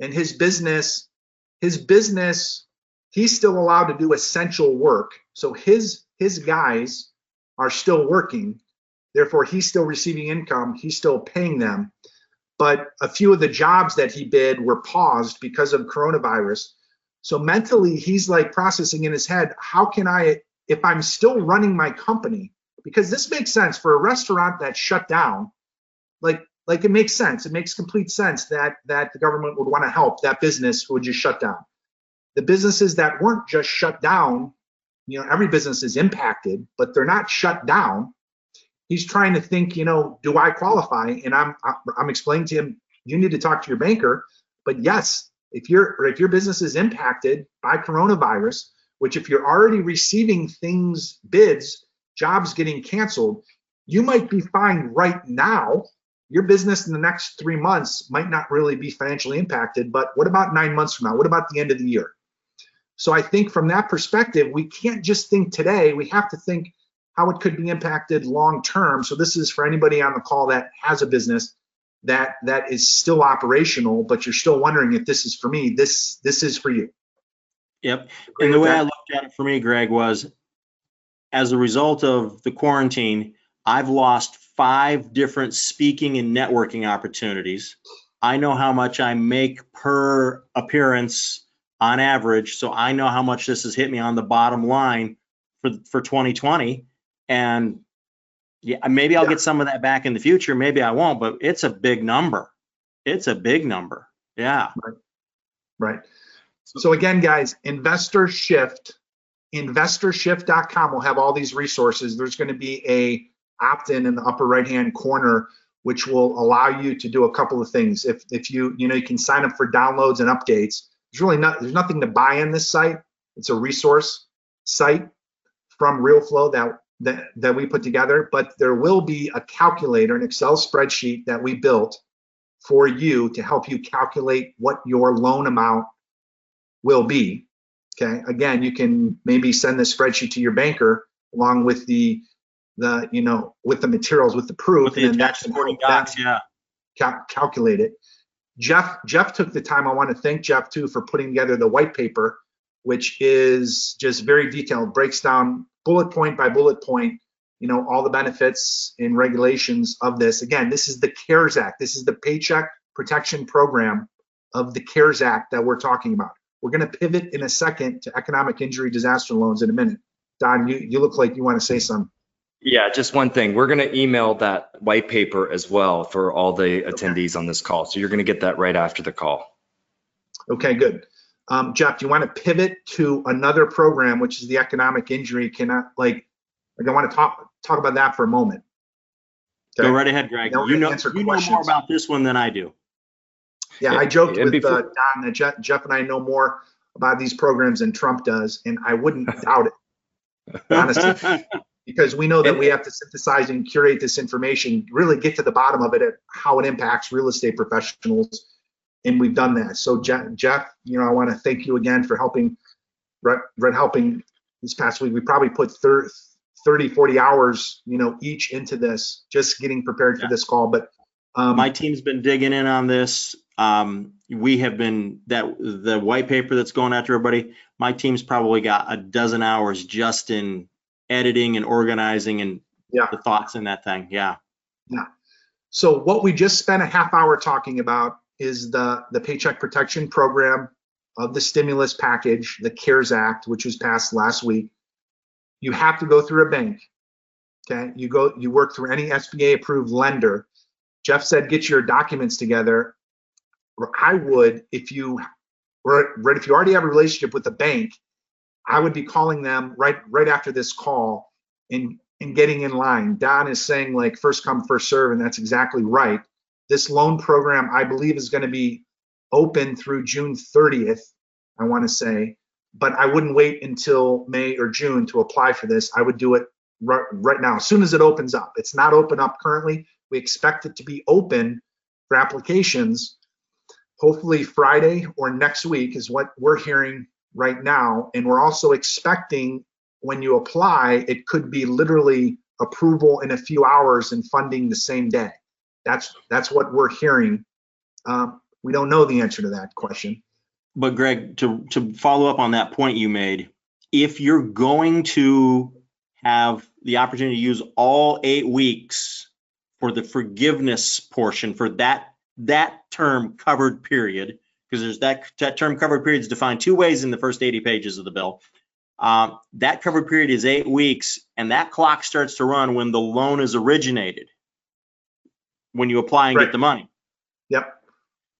and his business his business he's still allowed to do essential work. So his his guys are still working. Therefore, he's still receiving income. He's still paying them. But a few of the jobs that he bid were paused because of coronavirus. So mentally, he's like processing in his head, how can I, if I'm still running my company, because this makes sense for a restaurant that's shut down, like like it makes sense. It makes complete sense that that the government would want to help that business who would just shut down the businesses that weren't just shut down, you know, every business is impacted, but they're not shut down. He's trying to think, you know, do I qualify? And I'm I'm explaining to him, you need to talk to your banker. But yes, if your if your business is impacted by coronavirus, which if you're already receiving things, bids, jobs getting canceled, you might be fine right now. Your business in the next three months might not really be financially impacted, but what about nine months from now? What about the end of the year? So I think from that perspective, we can't just think today. We have to think how it could be impacted long term. So this is for anybody on the call that has a business that that is still operational, but you're still wondering if this is for me. This this is for you. Yep. And the way? I looked at it for me, Greg, was as a result of the quarantine, I've lost five different speaking and networking opportunities. I know how much I make per appearance on average, so I know how much this has hit me on the bottom line for, for 2020. And yeah, maybe I'll Yeah. get some of that back in the future, maybe I won't, but it's a big number. It's a big number. Yeah. Right. right. So again, guys, investor shift, investorshift.com will have all these resources. There's going to be a opt-in in the upper right-hand corner, which will allow you to do a couple of things. If if you you know you can sign up for downloads and updates. There's really not there's nothing to buy in this site. It's a resource site from Realeflow that that that we put together, but there will be a calculator, an Excel spreadsheet that we built for you to help you calculate what your loan amount will be. Okay. Again, you can maybe send this spreadsheet to your banker along with the the you know with the materials with the proof With the and attached supporting docs, yeah. cal- calculate it. Jeff Jeff took the time. I want to thank Jeff too for putting together the white paper, which is just very detailed, breaks down bullet point by bullet point, you know, all the benefits and regulations of this. Again, this is the CARES Act. This is the Paycheck Protection Program of the CARES Act that we're talking about. We're going to pivot in a second to economic injury disaster loans in a minute. Don, you, you look like you want to say something. Yeah, just one thing. We're going to email that white paper as well for all the attendees on this call. So you're going to get that right after the call. Okay, good. Um, Jeff, do you want to pivot to another program, which is the economic injury? Can I like, like I want to talk talk about that for a moment. Go right ahead, Greg. Now we're You know, you know more about this one than I do. Yeah, Yeah, I joked and with uh, Don that Jeff, Jeff and I know more about these programs than Trump does, and I wouldn't doubt it honestly, because we know that we have to synthesize and curate this information, really get to the bottom of it, at how it impacts real estate professionals, and we've done that. So Jeff, Jeff you know, I want to thank you again for helping, Red, Red helping this past week. We probably put 30, 30, 40 hours, you know, each into this, just getting prepared for this call. But um, My team's been digging in on this. Um, we have been that the white paper that's going after everybody. My team's probably got a dozen hours just in editing and organizing and Yeah. the thoughts in that thing. Yeah. Yeah. So what we just spent a half hour talking about is the, the Paycheck Protection Program of the stimulus package, the CARES Act, which was passed last week. You have to go through a bank. Okay, you go, you work through any SBA approved lender. Jeff said, get your documents together. Or I would, if you, right, if you already have a relationship with the bank, I would be calling them right, right after this call and, and getting in line. Don is saying like first come, first serve, and that's exactly right. This loan program, I believe, is going to be open through June 30th, I want to say, but I wouldn't wait until May or June to apply for this. I would do it right, right now, as soon as it opens up. It's not open up currently. We expect it to be open for applications hopefully Friday or next week is what we're hearing right now. And we're also expecting when you apply, it could be literally approval in a few hours and funding the same day. That's that's what we're hearing. Um, we don't know the answer to that question. But Greg, to, to follow up on that point you made, if you're going to have the opportunity to use all eight weeks for the forgiveness portion for that, that term covered period, because there's that, that term covered period is defined two ways in the first 80 pages of the bill. Um, that covered period is eight weeks and that clock starts to run when the loan is originated. When you apply and Right. get the money Yep.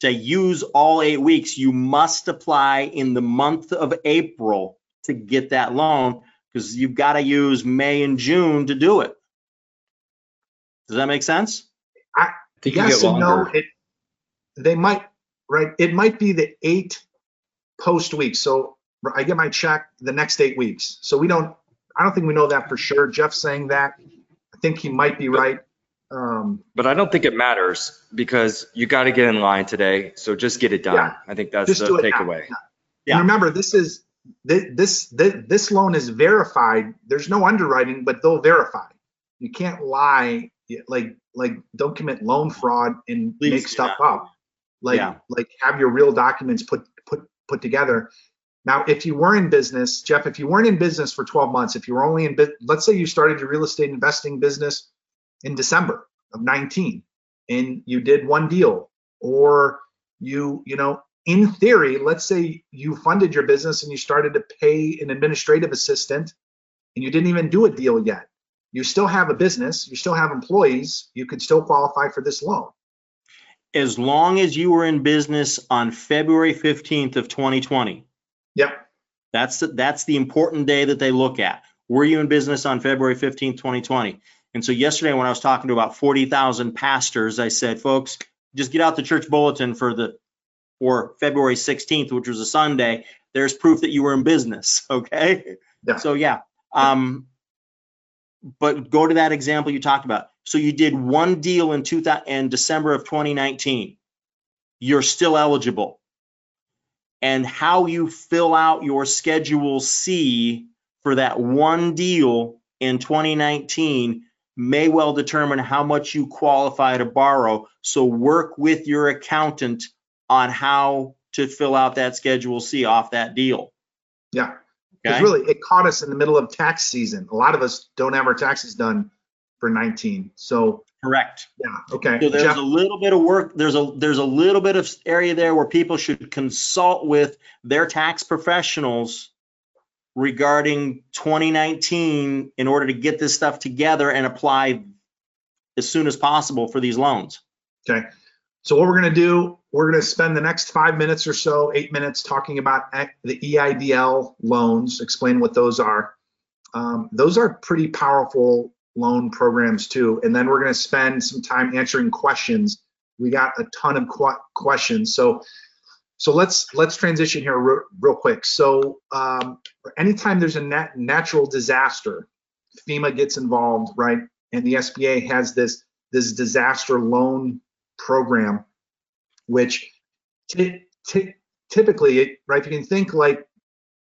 to use all eight weeks, you must apply in the month of April to get that loan because you've got to use May and June to do it. Does that make sense? I think you yes get and no. It, they might, right? It might be the eight post weeks. So I get my check the next eight weeks. So we don't, I don't think we know that for sure. Jeff's saying that. I think he might be right. Um, But I don't think it matters because you got to get in line today. So just get it done. Yeah. I think that's Just the do now. takeaway. Yeah. And remember, this is this this this loan is verified. There's no underwriting, but they'll verify. You can't lie. Like like don't commit loan fraud and Please make stuff not. up. Like Yeah. like have your real documents put put put together. Now, if you were in business, Jeff, if you weren't in business for 12 months, if you were only in let's say you started your real estate investing business in December of 19 and you did one deal or you, you know, in theory, let's say you funded your business and you started to pay an administrative assistant and you didn't even do a deal yet. You still have a business, you still have employees, you could still qualify for this loan. As long as you were in business on February 15th of 2020. Yep. That's the, that's the important day that they look at. Were you in business on February 15th, 2020? And so yesterday when I was talking to about 40,000 pastors, I said, folks, just get out the church bulletin for the or February 16th, which was a Sunday. There's proof that you were in business. Okay. Yeah. So yeah. Um, but go to that example you talked about. So you did one deal in 2000 in December of 2019. You're still eligible. And how you fill out your Schedule C for that one deal in 2019 may well determine how much you qualify to borrow. So work with your accountant on how to fill out that Schedule C off that deal. Yeah. Because really, it caught us in the middle of tax season. A lot of us don't have our taxes done for 19. So correct. Yeah. Okay. So there's Jeff? a little bit of work. There's a there's a little bit of area there where people should consult with their tax professionals regarding 2019 in order to get this stuff together and apply as soon as possible for these loans. Okay. So what we're going to do, we're going to spend the next five minutes or so, eight minutes talking about the EIDL loans, explain what those are. Um, those are pretty powerful loan programs too. And then we're going to spend some time answering questions. We got a ton of qu questions. So, so let's let's transition here real, quick. So, um, anytime there's a nat natural disaster, FEMA gets involved, right? And the SBA has this this disaster loan program, which typically, right, if you can think like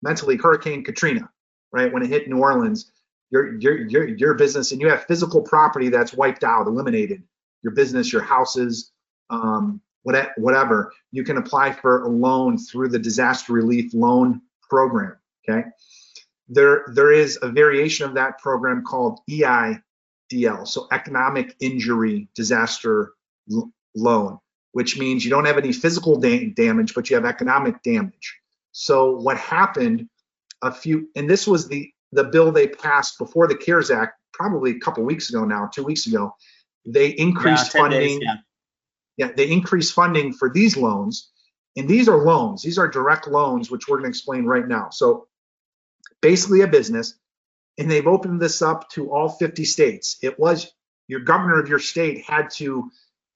mentally Hurricane Katrina, right, when it hit New Orleans, your, your, your, your business and you have physical property that's wiped out, eliminated, your business, your houses, um, whatever, you can apply for a loan through the disaster relief loan program, okay? There, there is a variation of that program called EIDL, so Economic Injury Disaster loan, which means you don't have any physical da damage, but you have economic damage. So what happened a few, and this was the the bill they passed before the CARES Act, probably a couple weeks ago now, two weeks ago. They increased yeah, funding. Days, yeah. yeah, they increased funding for these loans, and these are loans. These are direct loans, which we're going to explain right now. So basically, a business, and they've opened this up to all 50 states. It was your governor of your state had to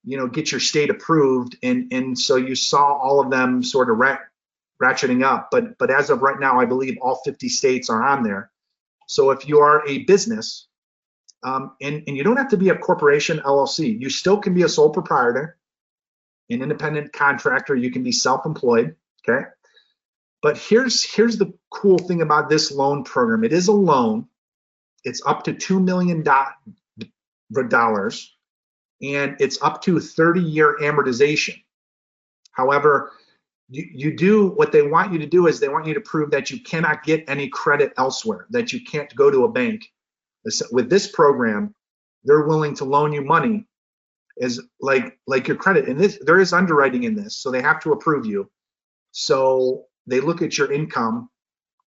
you know get your state approved. And and so you saw all of them sort of rat, ratcheting up. But but as of right now i believe all 50 states are on there. So if you are a business um, and, and you don't have to be a corporation llc you still can be a sole proprietor an independent contractor. You can be self-employed okay? But here's here's the cool thing about this loan program. It is a loan. It's up to two million dollars and it's up to 30 year amortization. However, you, you do what they want you to do is they want you to prove that you cannot get any credit elsewhere, that you can't go to a bank. With this program, they're willing to loan you money as like like your credit. And this there is underwriting in this, so they have to approve you. So they look at your income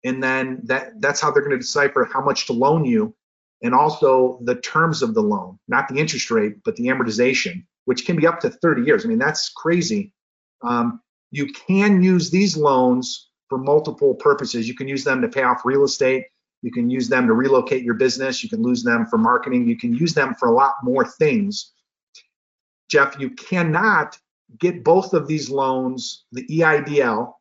and then that that's how they're going to decipher how much to loan you and also the terms of the loan, not the interest rate, but the amortization, which can be up to 30 years. I mean, that's crazy. Um, you can use these loans for multiple purposes. You can use them to pay off real estate. You can use them to relocate your business. You can use them for marketing. You can use them for a lot more things. Jeff, you cannot get both of these loans, the EIDL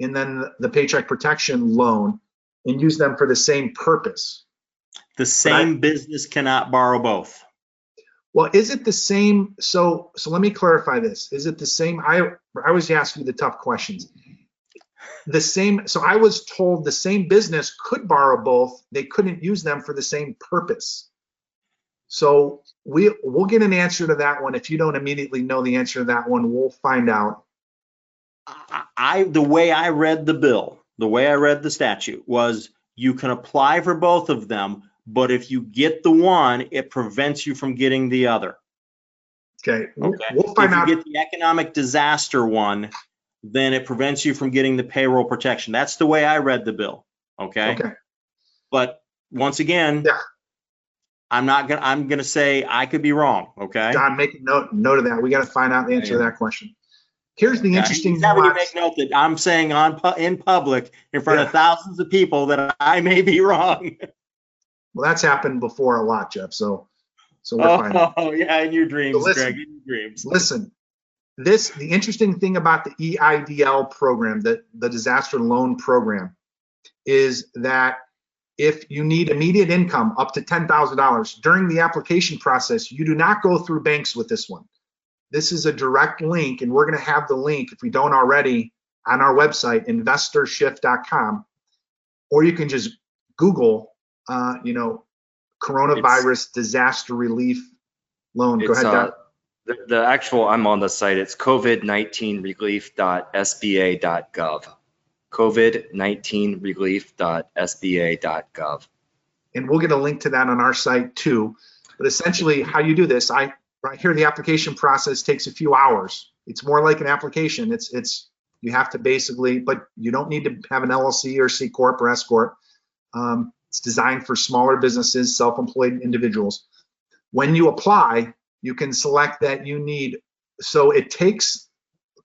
and then the Paycheck Protection loan, and use them for the same purpose. The same I, business cannot borrow both. Well, is it the same? So, so let me clarify this. Is it the same? I I was asking the tough questions. The same. So I was told the same business could borrow both. They couldn't use them for the same purpose. So we we'll get an answer to that one. If you don't immediately know the answer to that one, we'll find out. I, I the way I read the bill, the way I read the statute was you can apply for both of them, but if you get the one, it prevents you from getting the other. Okay, we'll, Okay. we'll find if out. you get the economic disaster one, then it prevents you from getting the payroll protection. That's the way I read the bill. Okay. Okay, But once again, Yeah. I'm not gonna, I'm gonna say I could be wrong. Okay. John, make a note, note of that. We got to find out the answer to that question. Here's the Yeah, interesting he's having you make note that I'm saying on, in public, in front Yeah. of thousands of people that I may be wrong. Well, that's happened before a lot, Jeff. So, so we're oh, fine. Oh, yeah, in your dreams, listen. Greg, in your dreams. Listen, this the interesting thing about the EIDL program, the the disaster loan program, is that if you need immediate income up to ten thousand dollars during the application process, you do not go through banks with this one. This is a direct link, and we're going to have the link if we don't already on our website, investorshift.com, or you can just Google, uh, you know, coronavirus disaster relief loan. Go ahead, uh, the, the actual, I'm on the site, it's covid19relief.sba.gov. covid19relief.sba.gov. and we'll get a link to that on our site too. But essentially, how you do this, I right here, the application process takes a few hours. It's more like an application. It's it's you have to basically, but you don't need to have an LLC or C corp or S corp. Um, it's designed for smaller businesses, self-employed individuals. When you apply, you can select that you need. So it takes.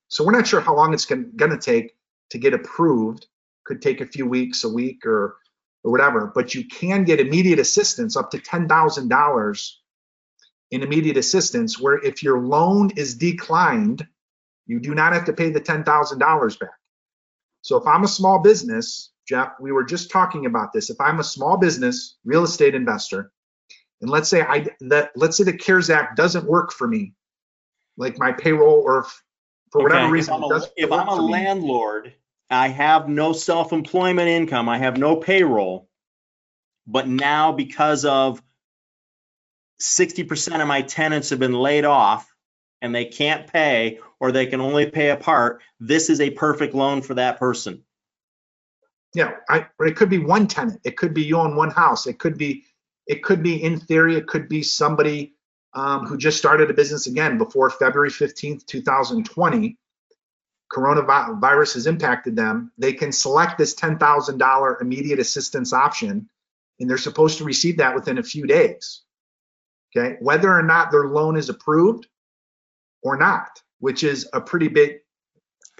So we're not sure how long it's going to take to get approved. Could take a few weeks, a week, or or whatever, but you can get immediate assistance up to $10,000 in immediate assistance, where if your loan is declined, you do not have to pay the $10,000 back. So if I'm a small business, Jeff, we were just talking about this. If I'm a small business real estate investor, and let's say I that let's say the CARES Act doesn't work for me, like my payroll or for whatever Okay, reason, If I'm a, if I'm a landlord, I have no self-employment income, I have no payroll. But now because of 60% of my tenants have been laid off and they can't pay, or they can only pay a part, this is a perfect loan for that person. Yeah, I, or it could be one tenant. It could be you own one house. It could be, it could be in theory, it could be somebody um, who just started a business again before February 15th, 2020. Coronavirus has impacted them. They can select this $10,000 immediate assistance option, and they're supposed to receive that within a few days. Okay, whether or not their loan is approved or not, which is a pretty big,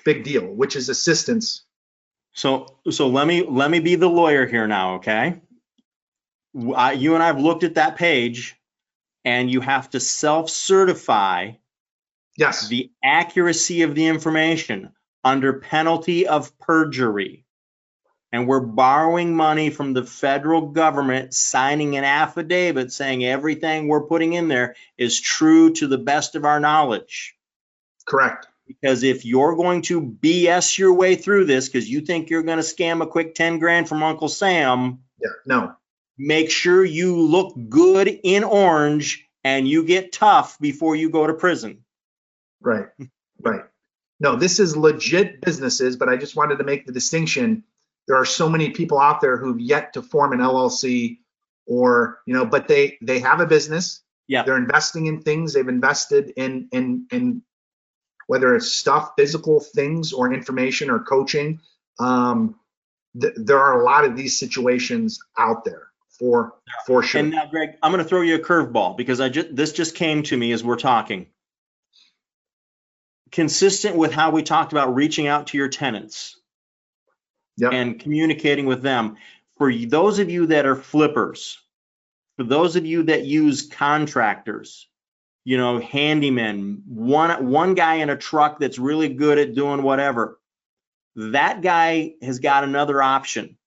big deal, which is assistance So, so let me, let me be the lawyer here now, okay? I- you and I have looked at that page and you have to self-certify Yes. the accuracy of the information under penalty of perjury. And we're borrowing money from the federal government, signing an affidavit saying everything we're putting in there is true to the best of our knowledge. Correct. Because if you're going to BS your way through this because you think you're going to scam a quick 10 grand from Uncle Sam, Yeah. No. make sure you look good in orange and you get tough before you go to prison. Right. Right. No, this is legit businesses, but I just wanted to make the distinction. There are so many people out there who've yet to form an LLC or, you know, but they they have a business. Yeah. They're investing in things. They've invested in in in whether it's stuff, physical things or information or coaching. Um th- there are a lot of these situations out there for for sure. And now, Greg, I'm going to throw you a curveball because I just this just came to me as we're talking. Consistent with how we talked about reaching out to your tenants Yep. and communicating with them. For those of you that are flippers, for those of you that use contractors, you know, handyman, one one guy in a truck that's really good at doing whatever, that guy has got another option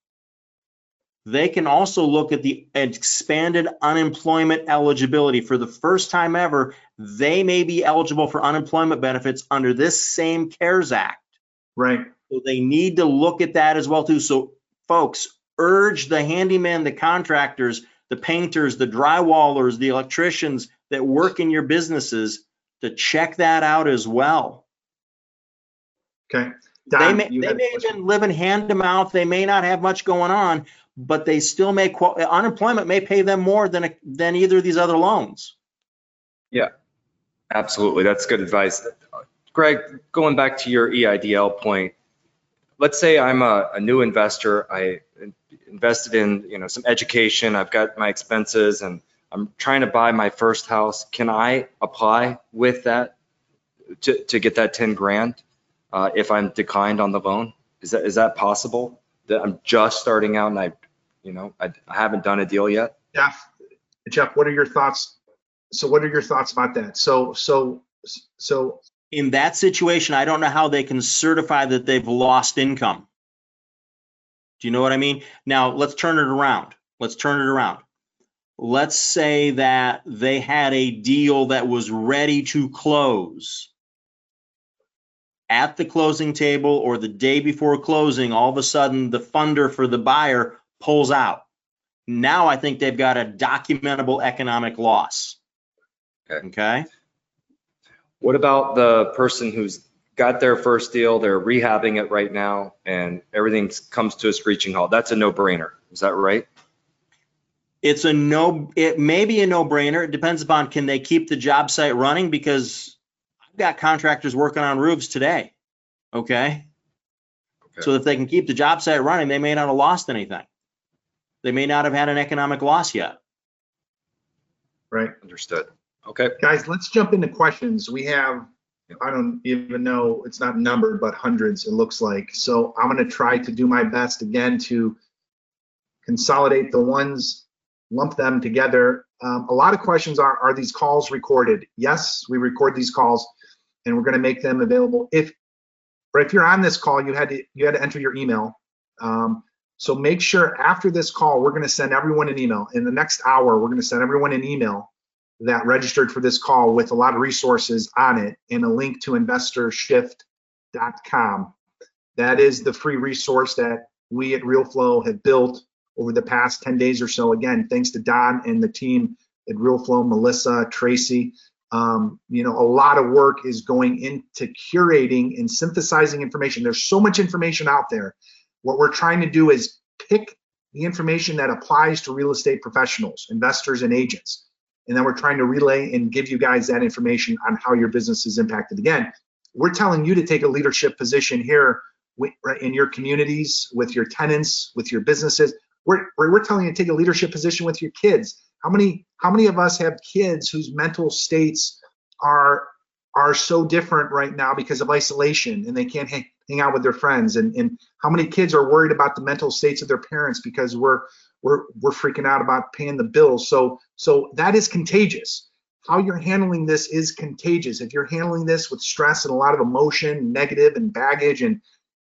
they can also look at the expanded unemployment eligibility. For the first time ever, they may be eligible for unemployment benefits under this same CARES Act. right. So they need to look at that as well too. So folks, urge the handyman, the contractors, the painters, the drywallers, the electricians that work in your businesses to check that out as well. Okay. They Don, may, you they had may have been living hand to mouth. They may not have much going on, but they still may, qual- unemployment may pay them more than, than either of these other loans. Yeah, absolutely, that's good advice. Greg, going back to your EIDL point, let's say I'm a, a new investor. I invested in, you know, some education. I've got my expenses and I'm trying to buy my first house. Can I apply with that to, to get that 10 grand uh, if I'm declined on the loan? Is that, is that possible? That I'm just starting out and I, you know, I, I haven't done a deal yet? Jeff, Jeff, what are your thoughts? So what are your thoughts about that? So, so, so In that situation, I don't know how they can certify that they've lost income. Do you know what I mean? Now, let's turn it around. Let's turn it around. Let's say that they had a deal that was ready to close. At the closing table or the day before closing, all of a sudden the funder for the buyer pulls out. Now I think they've got a documentable economic loss. Okay. Okay? What about the person who's got their first deal, they're rehabbing it right now, and everything comes to a screeching halt? That's a no-brainer. Is that right? It's a no, it may be a no-brainer. It depends upon can they keep the job site running because I've got contractors working on roofs today. Okay? So if they can keep the job site running, they may not have lost anything. They may not have had an economic loss yet. right, Understood. Okay. guys, let's jump into questions. We have, I don't even know, it's not numbered, but hundreds, it looks like. So I'm gonna try to do my best again to consolidate the ones, lump them together. Um, a lot of questions are, are these calls recorded? Yes, we record these calls and we're gonna make them available. If, or if you're on this call, you had to, you had to enter your email. Um, so make sure after this call, we're gonna send everyone an email. In the next hour, we're gonna send everyone an email that registered for this call with a lot of resources on it and a link to investorshift.com. That is the free resource that we at Realeflow have built over the past 10 days or so. Again, thanks to Don and the team at Realeflow, Melissa, Tracy. Um, you know, a lot of work is going into curating and synthesizing information. There's so much information out there. What we're trying to do is pick the information that applies to real estate professionals, investors, and agents and then we're trying to relay and give you guys that information on how your business is impacted. Again, we're telling you to take a leadership position here in your communities, with your tenants, with your businesses. We're, we're, telling you to take a leadership position with your kids. How many how many of us have kids whose mental states are are so different right now because of isolation and they can't hang, hang out with their friends and, and how many kids are worried about the mental states of their parents because we're we're we're freaking out about paying the bills. So so that is contagious. How you're handling this is contagious. If you're handling this with stress and a lot of emotion, negative and baggage and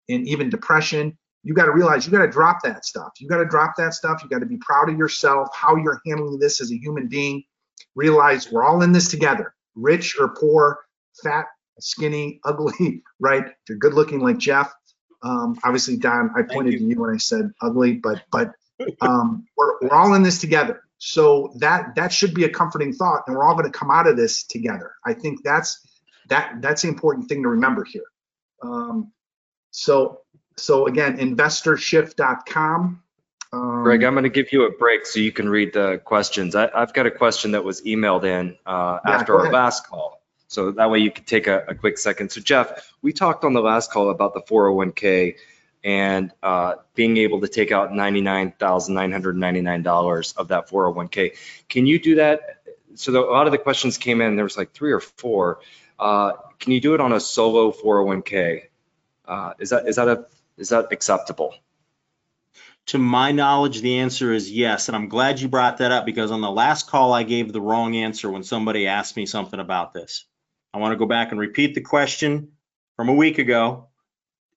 and even depression, you got to realize you got to drop that stuff. You got to drop that stuff. You got to be proud of yourself, how you're handling this as a human being. Realize we're all in this together, rich or poor, fat, skinny, ugly, right? If you're good looking like Jeff, um, obviously Don, I pointed you. to you when I said ugly, but but um, we're, we're all in this together. So that that should be a comforting thought, and we're all going to come out of this together. I think that's that that's the important thing to remember here. Um, so so again, investorshift.com. Um, Greg, I'm going to give you a break so you can read the questions. I, I've got a question that was emailed in uh, Yeah, after our last call. So that way you could take a, a quick second. So Jeff, we talked on the last call about the 401k and uh, being able to take out $99,999 of that 401k. Can you do that? So the, a lot of the questions came in, there was like three or four. Uh, can you do it on a solo 401k? Uh, is that, is that a, is that acceptable? To my knowledge, the answer is yes, and I'm glad you brought that up because on the last call, I gave the wrong answer when somebody asked me something about this. I want to go back and repeat the question from a week ago.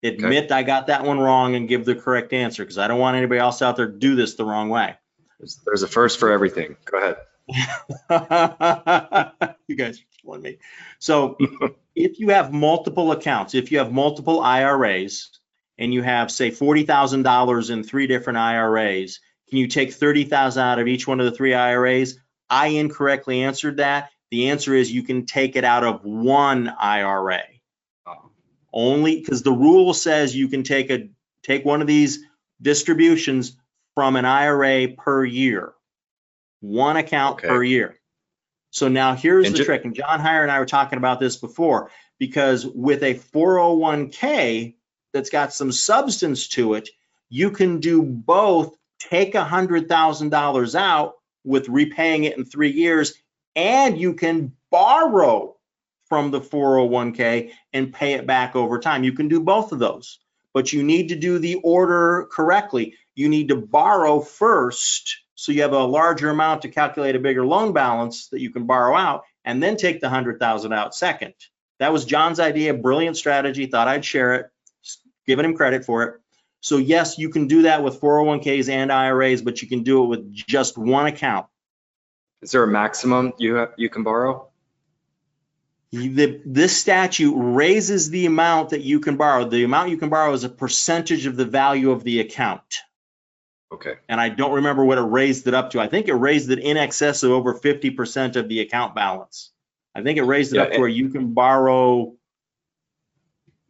Admit I got that one wrong and give the correct answer because I don't want anybody else out there to do this the wrong way. There's, there's a first for everything. Go ahead. you guys are killing me. So if you have multiple accounts, if you have multiple IRAs and you have, say, $40,000 in three different IRAs, can you take 30,000 out of each one of the three IRAs? I incorrectly answered that. The answer is you can take it out of one IRA. Only because the rule says you can take a, take one of these distributions from an IRA per year. One account Okay. per year. So now here's And the trick, and John Hyre and I were talking about this before, because with a 401k that's got some substance to it, you can do both, take a hundred thousand dollars out with repaying it in three years, and you can borrow from the 401k and pay it back over time. You can do both of those, but you need to do the order correctly. You need to borrow first, so you have a larger amount to calculate a bigger loan balance that you can borrow out, and then take the hundred thousand out second. That was John's idea, brilliant strategy, thought I'd share it, giving him credit for it. So yes, you can do that with 401ks and IRAs, but you can do it with just one account. Is there a maximum you have, you can borrow? The, this statute raises the amount that you can borrow. The amount you can borrow is a percentage of the value of the account. Okay. And I don't remember what it raised it up to. I think it raised it in excess of over 50% of the account balance. I think it raised it Yeah, up to where you can borrow,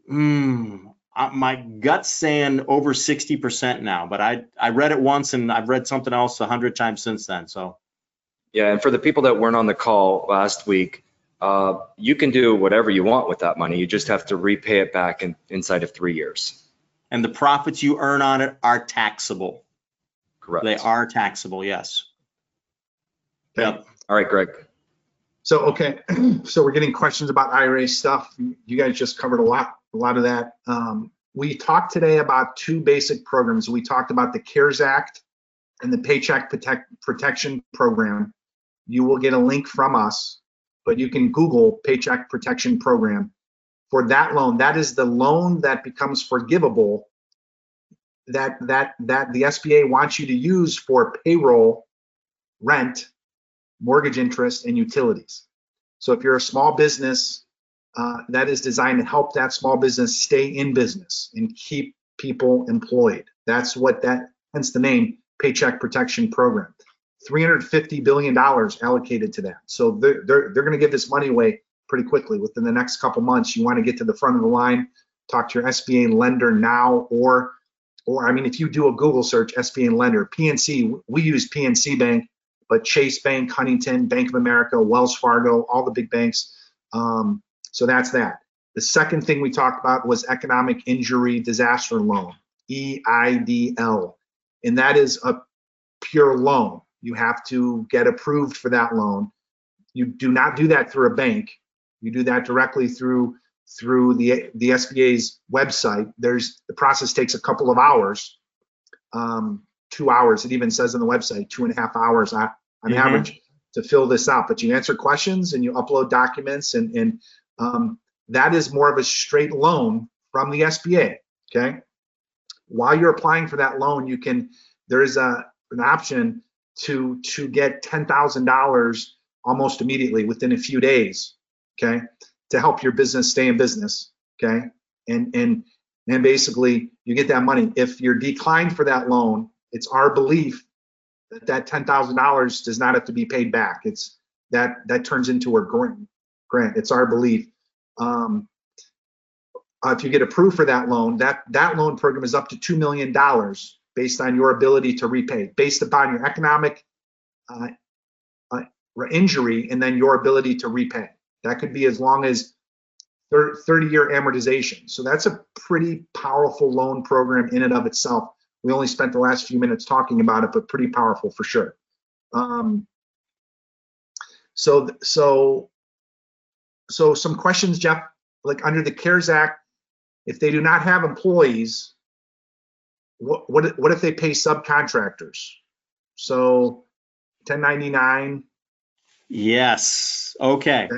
hmm, uh, my gut's saying over 60% now, but I, I read it once and I've read something else a hundred times since then, so. Yeah, and for the people that weren't on the call last week, uh, you can do whatever you want with that money. You just have to repay it back in, inside of three years. And the profits you earn on it are taxable. Correct. They are taxable, yes. Okay. Yep. All right, Greg. So, okay, so we're getting questions about IRA stuff. You guys just covered a lot, a lot of that. Um, we talked today about two basic programs. We talked about the CARES Act and the Paycheck Protect, Protection Program. You will get a link from us, but you can Google Paycheck Protection Program. For that loan, that is the loan that becomes forgivable that that that the SBA wants you to use for payroll, rent, mortgage interest, and utilities. So if you're a small business, uh, that is designed to help that small business stay in business and keep people employed. That's what that, hence the name Paycheck Protection Program. $350 billion allocated to that. So they're, they're, they're going to give this money away pretty quickly within the next couple months. You want to get to the front of the line, talk to your SBA lender now, or, or I mean, if you do a Google search, SBA lender, PNC, we use PNC Bank but Chase Bank, Huntington, Bank of America, Wells Fargo, all the big banks. Um, so that's that. The second thing we talked about was economic injury disaster loan, EIDL, and that is a pure loan. You have to get approved for that loan. You do not do that through a bank. You do that directly through through the the SBA's website. There's the process takes a couple of hours. Um, two hours. It even says on the website, two and a half hours on, on Mhm. average to fill this out. But you answer questions and you upload documents, and, and um, that is more of a straight loan from the SBA. Okay. While you're applying for that loan, you can there is a an option to to get ten thousand dollars almost immediately within a few days. Okay, to help your business stay in business. Okay, and and and basically you get that money. If you're declined for that loan, it's our belief that that ten thousand dollars does not have to be paid back. It's that that turns into a grant. Grant. It's our belief. Um, uh, if you get approved for that loan, that that loan program is up to two million dollars based on your ability to repay, based upon your economic uh, uh, injury, and then your ability to repay. That could be as long as 30 year amortization. So that's a pretty powerful loan program in and of itself. We only spent the last few minutes talking about it, but pretty powerful for sure. Um, so, so, so some questions, Jeff. Like under the CARES Act, if they do not have employees, what what what if they pay subcontractors? So, 1099. Yes, okay. Okay.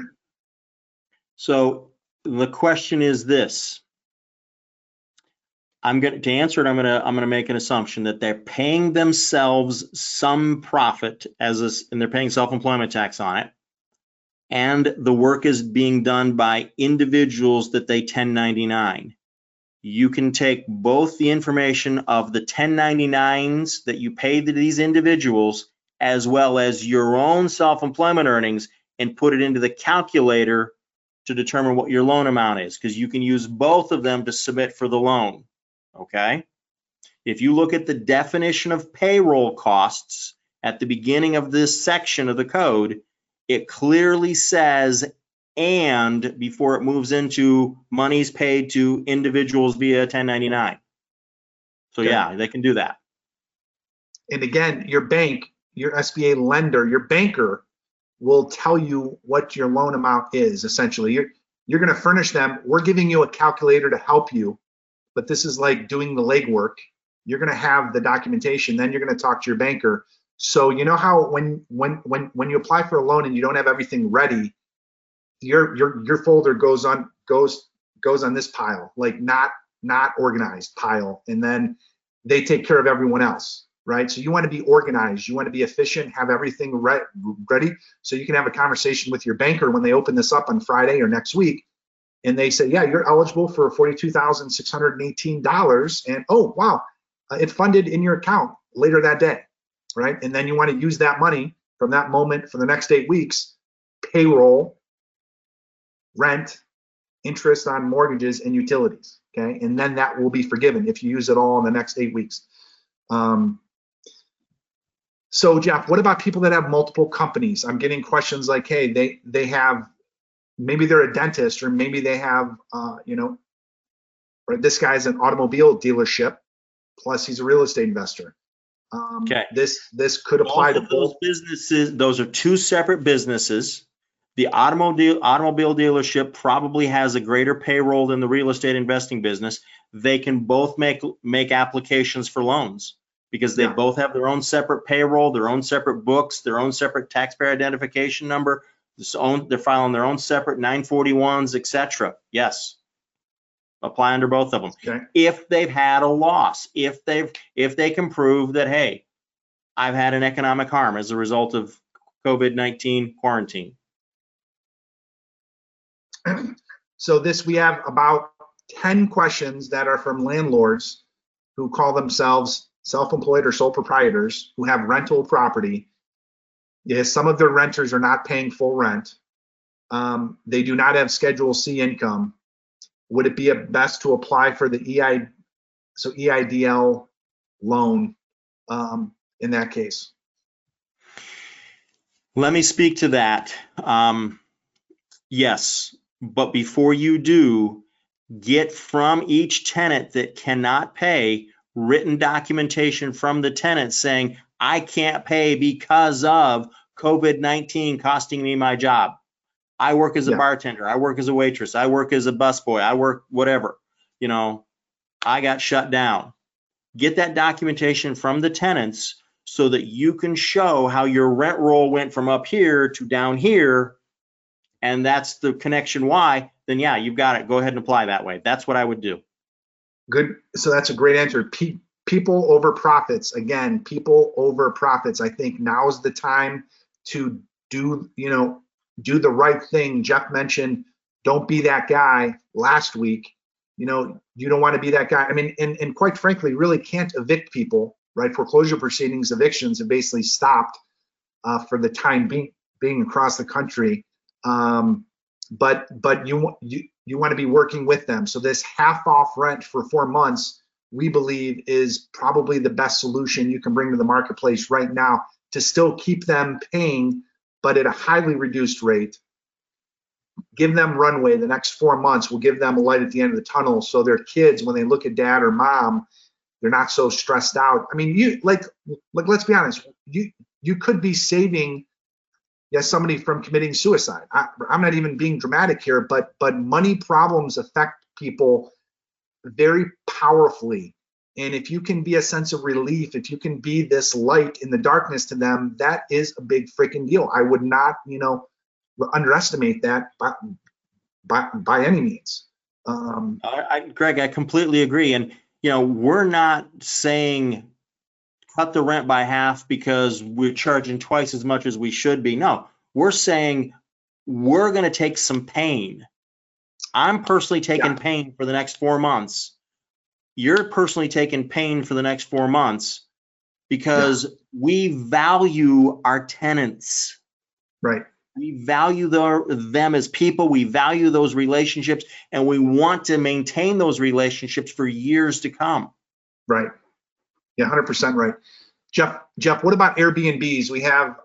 So the question is this. I'm going to answer it. I'm going to I'm going to make an assumption that they're paying themselves some profit as a, and they're paying self-employment tax on it, and the work is being done by individuals that they 1099. You can take both the information of the 1099s that you pay to these individuals as well as your own self-employment earnings and put it into the calculator to determine what your loan amount is because you can use both of them to submit for the loan. Okay. If you look at the definition of payroll costs at the beginning of this section of the code, it clearly says and before it moves into monies paid to individuals via 1099. So Okay. yeah, they can do that. And again, your bank, your SBA lender, your banker will tell you what your loan amount is essentially. You're, you're going to furnish them. We're giving you a calculator to help you, but this is like doing the legwork. You're going to have the documentation, then you're going to talk to your banker. So you know how when when when when you apply for a loan and you don't have everything ready, your your your folder goes on goes goes on this pile, like not not organized pile, and then they take care of everyone else right? So you want to be organized, you want to be efficient, have everything re- ready so you can have a conversation with your banker when they open this up on Friday or next week. And they say, yeah, you're eligible for $42,618. And oh, wow, uh, it funded in your account later that day, right? And then you want to use that money from that moment for the next eight weeks, payroll, rent, interest on mortgages, and utilities. Okay. And then that will be forgiven if you use it all in the next eight weeks. Um, so Jeff, what about people that have multiple companies? I'm getting questions like, hey, they they have maybe they're a dentist or maybe they have uh, you know, or this guy's an automobile dealership, plus he's a real estate investor. Um, Okay. This this could apply Both to those both. businesses, those are two separate businesses. The automobile automobile dealership probably has a greater payroll than the real estate investing business. They can both make make applications for loans because they Yeah. both have their own separate payroll, their own separate books, their own separate taxpayer identification number. Own, they're filing their own separate 941s, et cetera. Yes. Apply under both of them. Okay. If they've had a loss, if they've, if they can prove that, hey, I've had an economic harm as a result of COVID-19 quarantine. So this we have about 10 questions that are from landlords who call themselves self-employed or sole proprietors who have rental property. Yes, some of their renters are not paying full rent. Um, they do not have Schedule C income. Would it be best to apply for the EI, so EIDL loan um, in that case? Let me speak to that. Um, yes, but before you do, get from each tenant that cannot pay written documentation from the tenant saying, I can't pay because of COVID-19 costing me my job. I work as a Yeah. bartender. I work as a waitress. I work as a busboy. I work whatever. You know, I got shut down. Get that documentation from the tenants so that you can show how your rent roll went from up here to down here. And that's the connection why, then yeah, you've got it. Go ahead and apply that way. That's what I would do. Good. So that's a great answer. Pe- people over profits. Again, people over profits. I think now's the time to do, you know, do the right thing. Jeff mentioned, don't be that guy last week. You know, you don't want to be that guy. I mean, and, and quite frankly, really can't evict people, right? Foreclosure proceedings, evictions have basically stopped uh, for the time being, being across the country. Um, but but you you you want to be working with them. So this half off rent for four months, we believe is probably the best solution you can bring to the marketplace right now to still keep them paying, but at a highly reduced rate. Give them runway. The next four months will give them a light at the end of the tunnel. So their kids, when they look at dad or mom, they're not so stressed out. I mean, you like like let's be honest. You you could be saving yes somebody from committing suicide I, i'm not even being dramatic here but but money problems affect people very powerfully and if you can be a sense of relief if you can be this light in the darkness to them that is a big freaking deal i would not you know underestimate that by by, by any means um, I, I, Greg, I completely agree. And, you know, we're not saying cut the rent by half because we're charging twice as much as we should be. No, we're saying we're going to take some pain. I'm personally taking Yeah. pain for the next four months. You're personally taking pain for the next four months because we value our tenants. right We value their, them as people. We value those relationships and we want to maintain those relationships for years to come. Right. Yeah, 100% right. Jeff, Jeff, what about Airbnbs? We have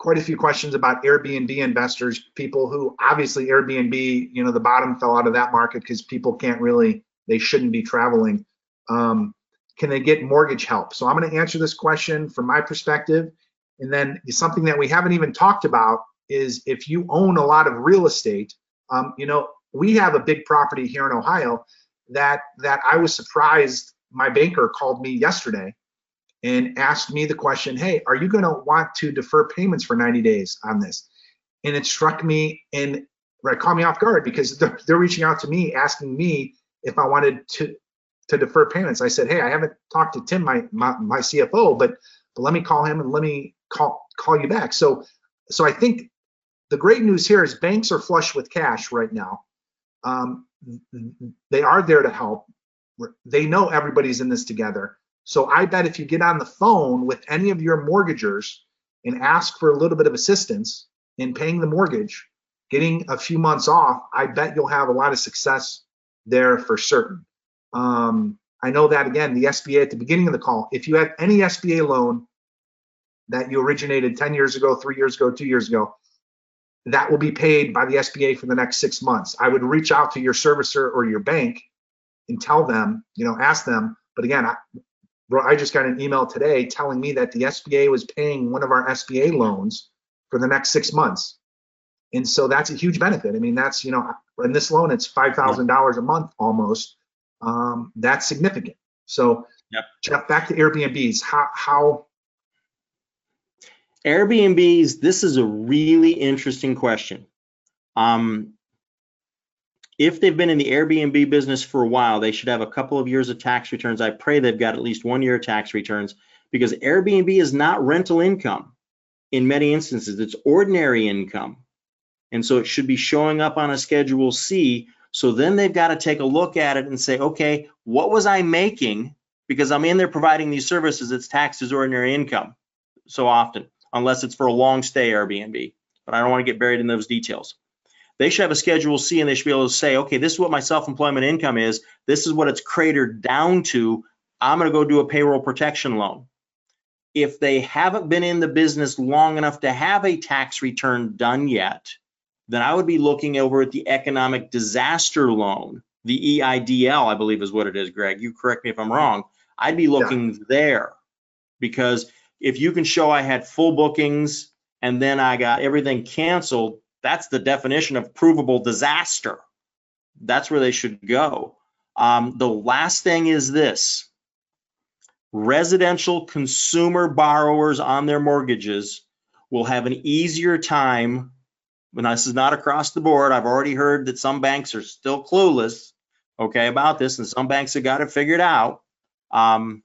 quite a few questions about Airbnb investors, people who obviously Airbnb, you know, the bottom fell out of that market because people can't really, they shouldn't be traveling. Um, can they get mortgage help? So I'm going to answer this question from my perspective. And then something that we haven't even talked about is if you own a lot of real estate, um, you know, we have a big property here in Ohio that that I was surprised. My banker called me yesterday and asked me the question, "Hey, are you going to want to defer payments for 90 days on this?" And it struck me and right, caught me off guard because they're, they're reaching out to me asking me if I wanted to to defer payments. I said, "Hey, I haven't talked to Tim, my my, my CFO, but but let me call him and let me call call you back." So so I think the great news here is banks are flush with cash right now. Um, they are there to help. They know everybody's in this together. So I bet if you get on the phone with any of your mortgagers and ask for a little bit of assistance in paying the mortgage, getting a few months off, I bet you'll have a lot of success there for certain. Um, I know that again, the SBA at the beginning of the call, if you have any SBA loan that you originated 10 years ago, three years ago, two years ago, that will be paid by the SBA for the next six months. I would reach out to your servicer or your bank and tell them, you know, ask them. But again, I, I just got an email today telling me that the SBA was paying one of our SBA loans for the next six months. And so that's a huge benefit. I mean, that's, you know, in this loan, it's $5,000 a month almost. Um, that's significant. So, yep. Jeff, back to Airbnbs. How, how Airbnbs, this is a really interesting question. Um, if they've been in the Airbnb business for a while, they should have a couple of years of tax returns. I pray they've got at least one year of tax returns because Airbnb is not rental income in many instances, it's ordinary income. And so it should be showing up on a Schedule C. So then they've got to take a look at it and say, okay, what was I making? Because I'm in there providing these services, it's taxed as ordinary income so often unless it's for a long stay Airbnb. But I don't want to get buried in those details. They should have a Schedule C and they should be able to say, okay, this is what my self-employment income is. This is what it's cratered down to. I'm going to go do a payroll protection loan. If they haven't been in the business long enough to have a tax return done yet, then I would be looking over at the economic disaster loan, the EIDL, I believe is what it is, Greg. You correct me if I'm wrong. I'd be looking yeah. there because if you can show I had full bookings and then I got everything canceled, that's the definition of provable disaster. That's where they should go. Um, the last thing is this residential consumer borrowers on their mortgages will have an easier time. And this is not across the board. I've already heard that some banks are still clueless, okay, about this, and some banks have got it figured out. Um,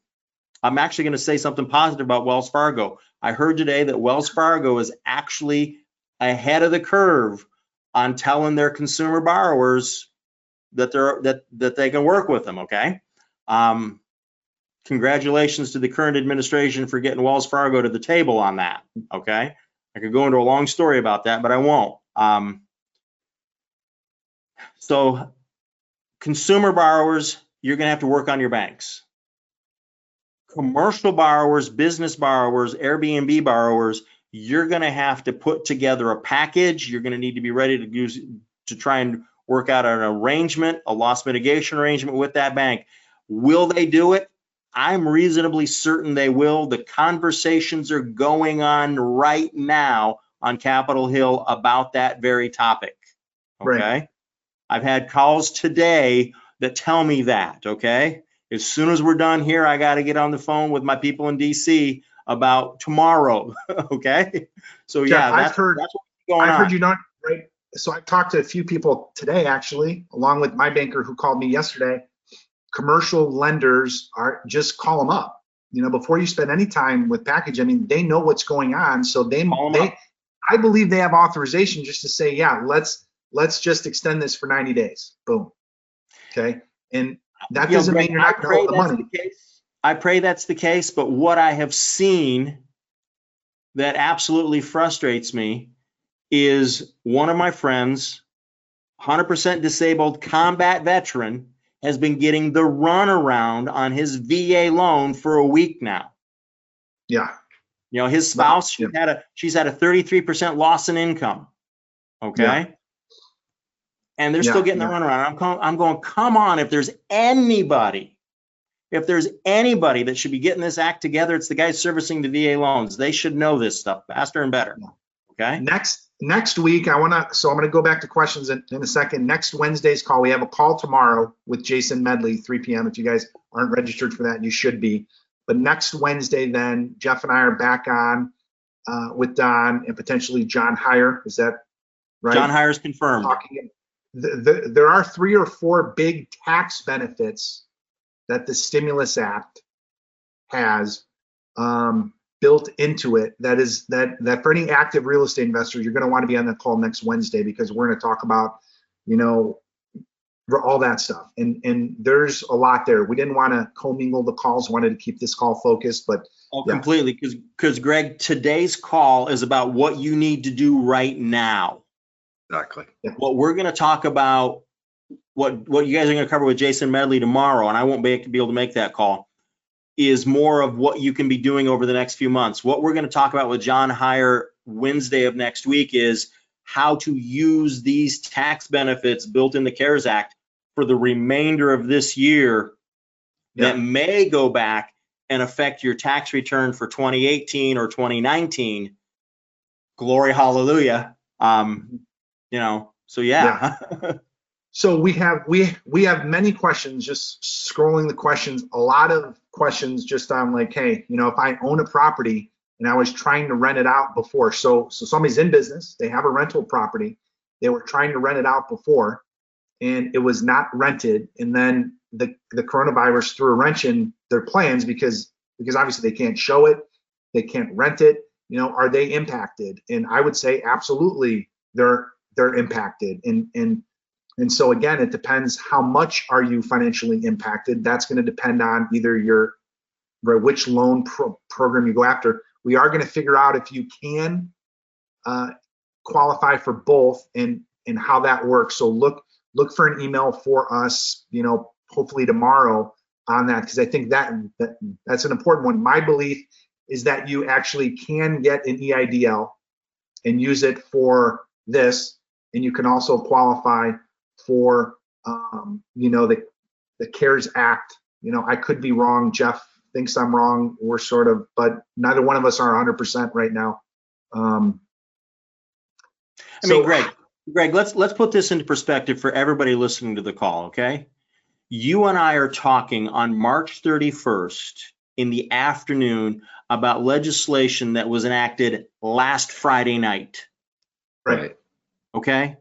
I'm actually going to say something positive about Wells Fargo. I heard today that Wells Fargo is actually ahead of the curve on telling their consumer borrowers that they're that that they can work with them. Okay. Um, congratulations to the current administration for getting Wells Fargo to the table on that. Okay. I could go into a long story about that, but I won't. Um, so, consumer borrowers, you're going to have to work on your banks commercial borrowers, business borrowers, Airbnb borrowers, you're going to have to put together a package. You're going to need to be ready to use to try and work out an arrangement, a loss mitigation arrangement with that bank. Will they do it? I'm reasonably certain they will. The conversations are going on right now on Capitol Hill about that very topic. Okay. Right. I've had calls today that tell me that. Okay as soon as we're done here, I got to get on the phone with my people in DC about tomorrow. okay. So yeah, I've heard, that's what's going I've on. heard you not right. So I talked to a few people today, actually, along with my banker who called me yesterday. Commercial lenders are just call them up. You know, before you spend any time with package, I mean, they know what's going on, so they they. Up. I believe they have authorization just to say, yeah, let's let's just extend this for 90 days. Boom. Okay. And that doesn't mean you're not going to hold the money. The I pray that's the case, but what I have seen that absolutely frustrates me is one of my friends, 100% disabled combat veteran, has been getting the runaround on his VA loan for a week now. Yeah. You know, his spouse, she's had a she's had a 33% loss in income. Okay. Yeah. And they're Yeah, still getting the yeah. runaround. I'm com- I'm going, come on, if there's anybody, if there's anybody that should be getting this act together, it's the guys servicing the VA loans. They should know this stuff faster and better. Okay. Next next week, I want to. So I'm going to go back to questions in, in a second. Next Wednesday's call, we have a call tomorrow with Jason Medley, 3 p.m. If you guys aren't registered for that, you should be. But next Wednesday, then Jeff and I are back on uh, with Don and potentially John Hyre. Is that right? John Hyre's confirmed. talking. The, the, there are three or four big tax benefits that the stimulus act has um, built into it. That is that that for any active real estate investors, you're going to want to be on the call next Wednesday because we're going to talk about, you know, all that stuff. And and there's a lot there. We didn't want to commingle the calls. Wanted to keep this call focused, but Oh, Yeah. completely. Because, because Greg, today's call is about what you need to do right now. Exactly. What we're going to talk about, what, what you guys are going to cover with Jason Medley tomorrow, and I won't be, be able to make that call, is more of what you can be doing over the next few months. What we're going to talk about with John Hyre Wednesday of next week is how to use these tax benefits built in the CARES Act for the remainder of this year that may go back and affect your tax return for 2018 or 2019. Glory, hallelujah. Um, you know, so yeah. So we have we we have many questions. Just scrolling the questions, a lot of questions just on like, hey, you know, if I own a property and I was trying to rent it out before, so so somebody's in business, they have a rental property, they were trying to rent it out before, and it was not rented, and then the the coronavirus threw a wrench in their plans because because obviously they can't show it, they can't rent it. You know, are they impacted? And I would say absolutely, they're they're impacted, and and and so again, it depends how much are you financially impacted. That's going to depend on either your or which loan pro- program you go after. We are going to figure out if you can uh, qualify for both and and how that works. So look look for an email for us. You know, hopefully tomorrow on that because I think that, that that's an important one. My belief is that you actually can get an EIDL and use it for this, and you can also qualify for um, you know the the CARES Act. You know, I could be wrong. Jeff thinks I'm wrong. We're sort of, but neither one of us are 100% right now. Um, I mean, Greg, Greg, let's let's put this into perspective for everybody listening to the call, okay? You and I are talking on March 31st in the afternoon about legislation that was enacted last Friday night, Right. okay?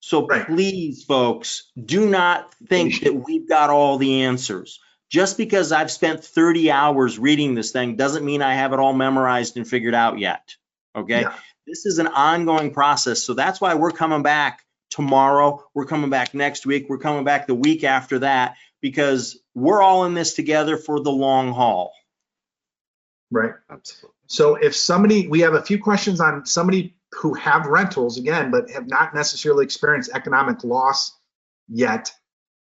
So Right. please, folks, do not think that we've got all the answers. Just because I've spent 30 hours reading this thing doesn't mean I have it all memorized and figured out yet, okay? Yeah. this is an ongoing process. So that's why we're coming back tomorrow. We're coming back next week. We're coming back the week after that because we're all in this together for the long haul. right. Absolutely. So if somebody, we have a few questions on somebody who have rentals again, but have not necessarily experienced economic loss yet.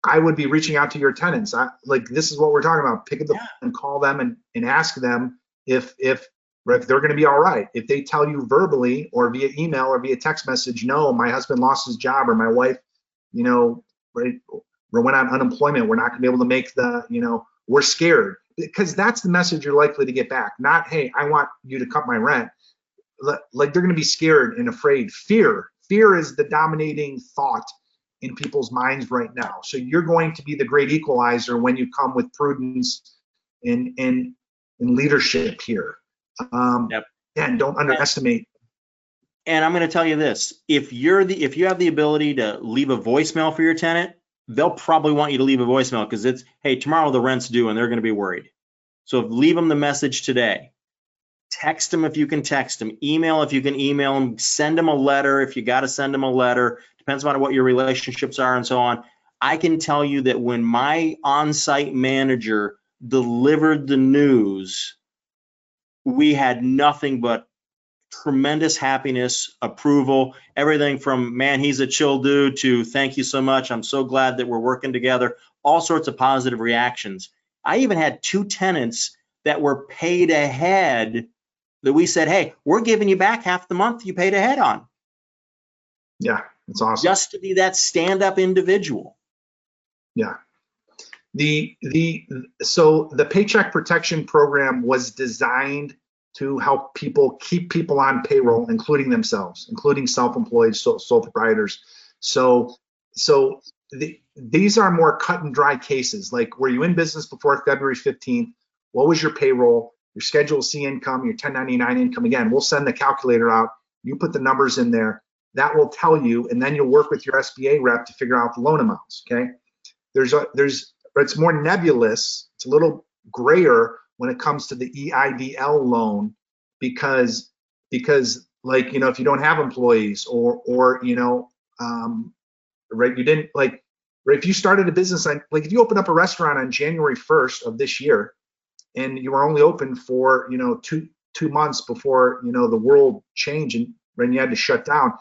I would be reaching out to your tenants. I, like this is what we're talking about. Pick up the Yeah. phone and call them and, and ask them if if if they're going to be all right. If they tell you verbally or via email or via text message, no, my husband lost his job or my wife, you know, right, or went on unemployment. We're not going to be able to make the, you know, we're scared because that's the message you're likely to get back. Not, hey, I want you to cut my rent. Li- Like they're going to be scared and afraid. Fear, fear is the dominating thought in people's minds right now. So you're going to be the great equalizer when you come with prudence and and, and leadership here. Um, Yep. And don't underestimate. And I'm going to tell you this, if you're the if you have the ability to leave a voicemail for your tenant, they'll probably want you to leave a voicemail because it's, hey, tomorrow the rent's due and they're going to be worried. So leave them the message today. Text them if you can text them, email if you can email them, send them a letter if you got to send them a letter. Depends on what your relationships are and so on. I can tell you that when my on-site manager delivered the news, we had nothing but tremendous happiness, approval, everything from, man, he's a chill dude to thank you so much. I'm so glad that we're working together. All sorts of positive reactions. I even had two tenants that were paid ahead that we said, hey, we're giving you back half the month you paid ahead on, Yeah, it's awesome. just to be that stand-up individual. Yeah. The, the, so the Paycheck Protection Program was designed to help people keep people on payroll, including themselves, including self-employed sole, sole proprietors. So, so the, these are more cut and dry cases. Like, were you in business before February 15th? What was your payroll? Your Schedule C income, your 1099 income? Again, we'll send the calculator out. You put the numbers in there. That will tell you, and then you'll work with your SBA rep to figure out the loan amounts. Okay. There's a there's it's more nebulous. It's a little grayer when it comes to the EIDL loan because because like you know if you don't have employees or or you know um, right you didn't like right, if you started a business like if you open up a restaurant on January 1st of this year and you were only open for you know two two months before you know the world changed and when you had to shut down.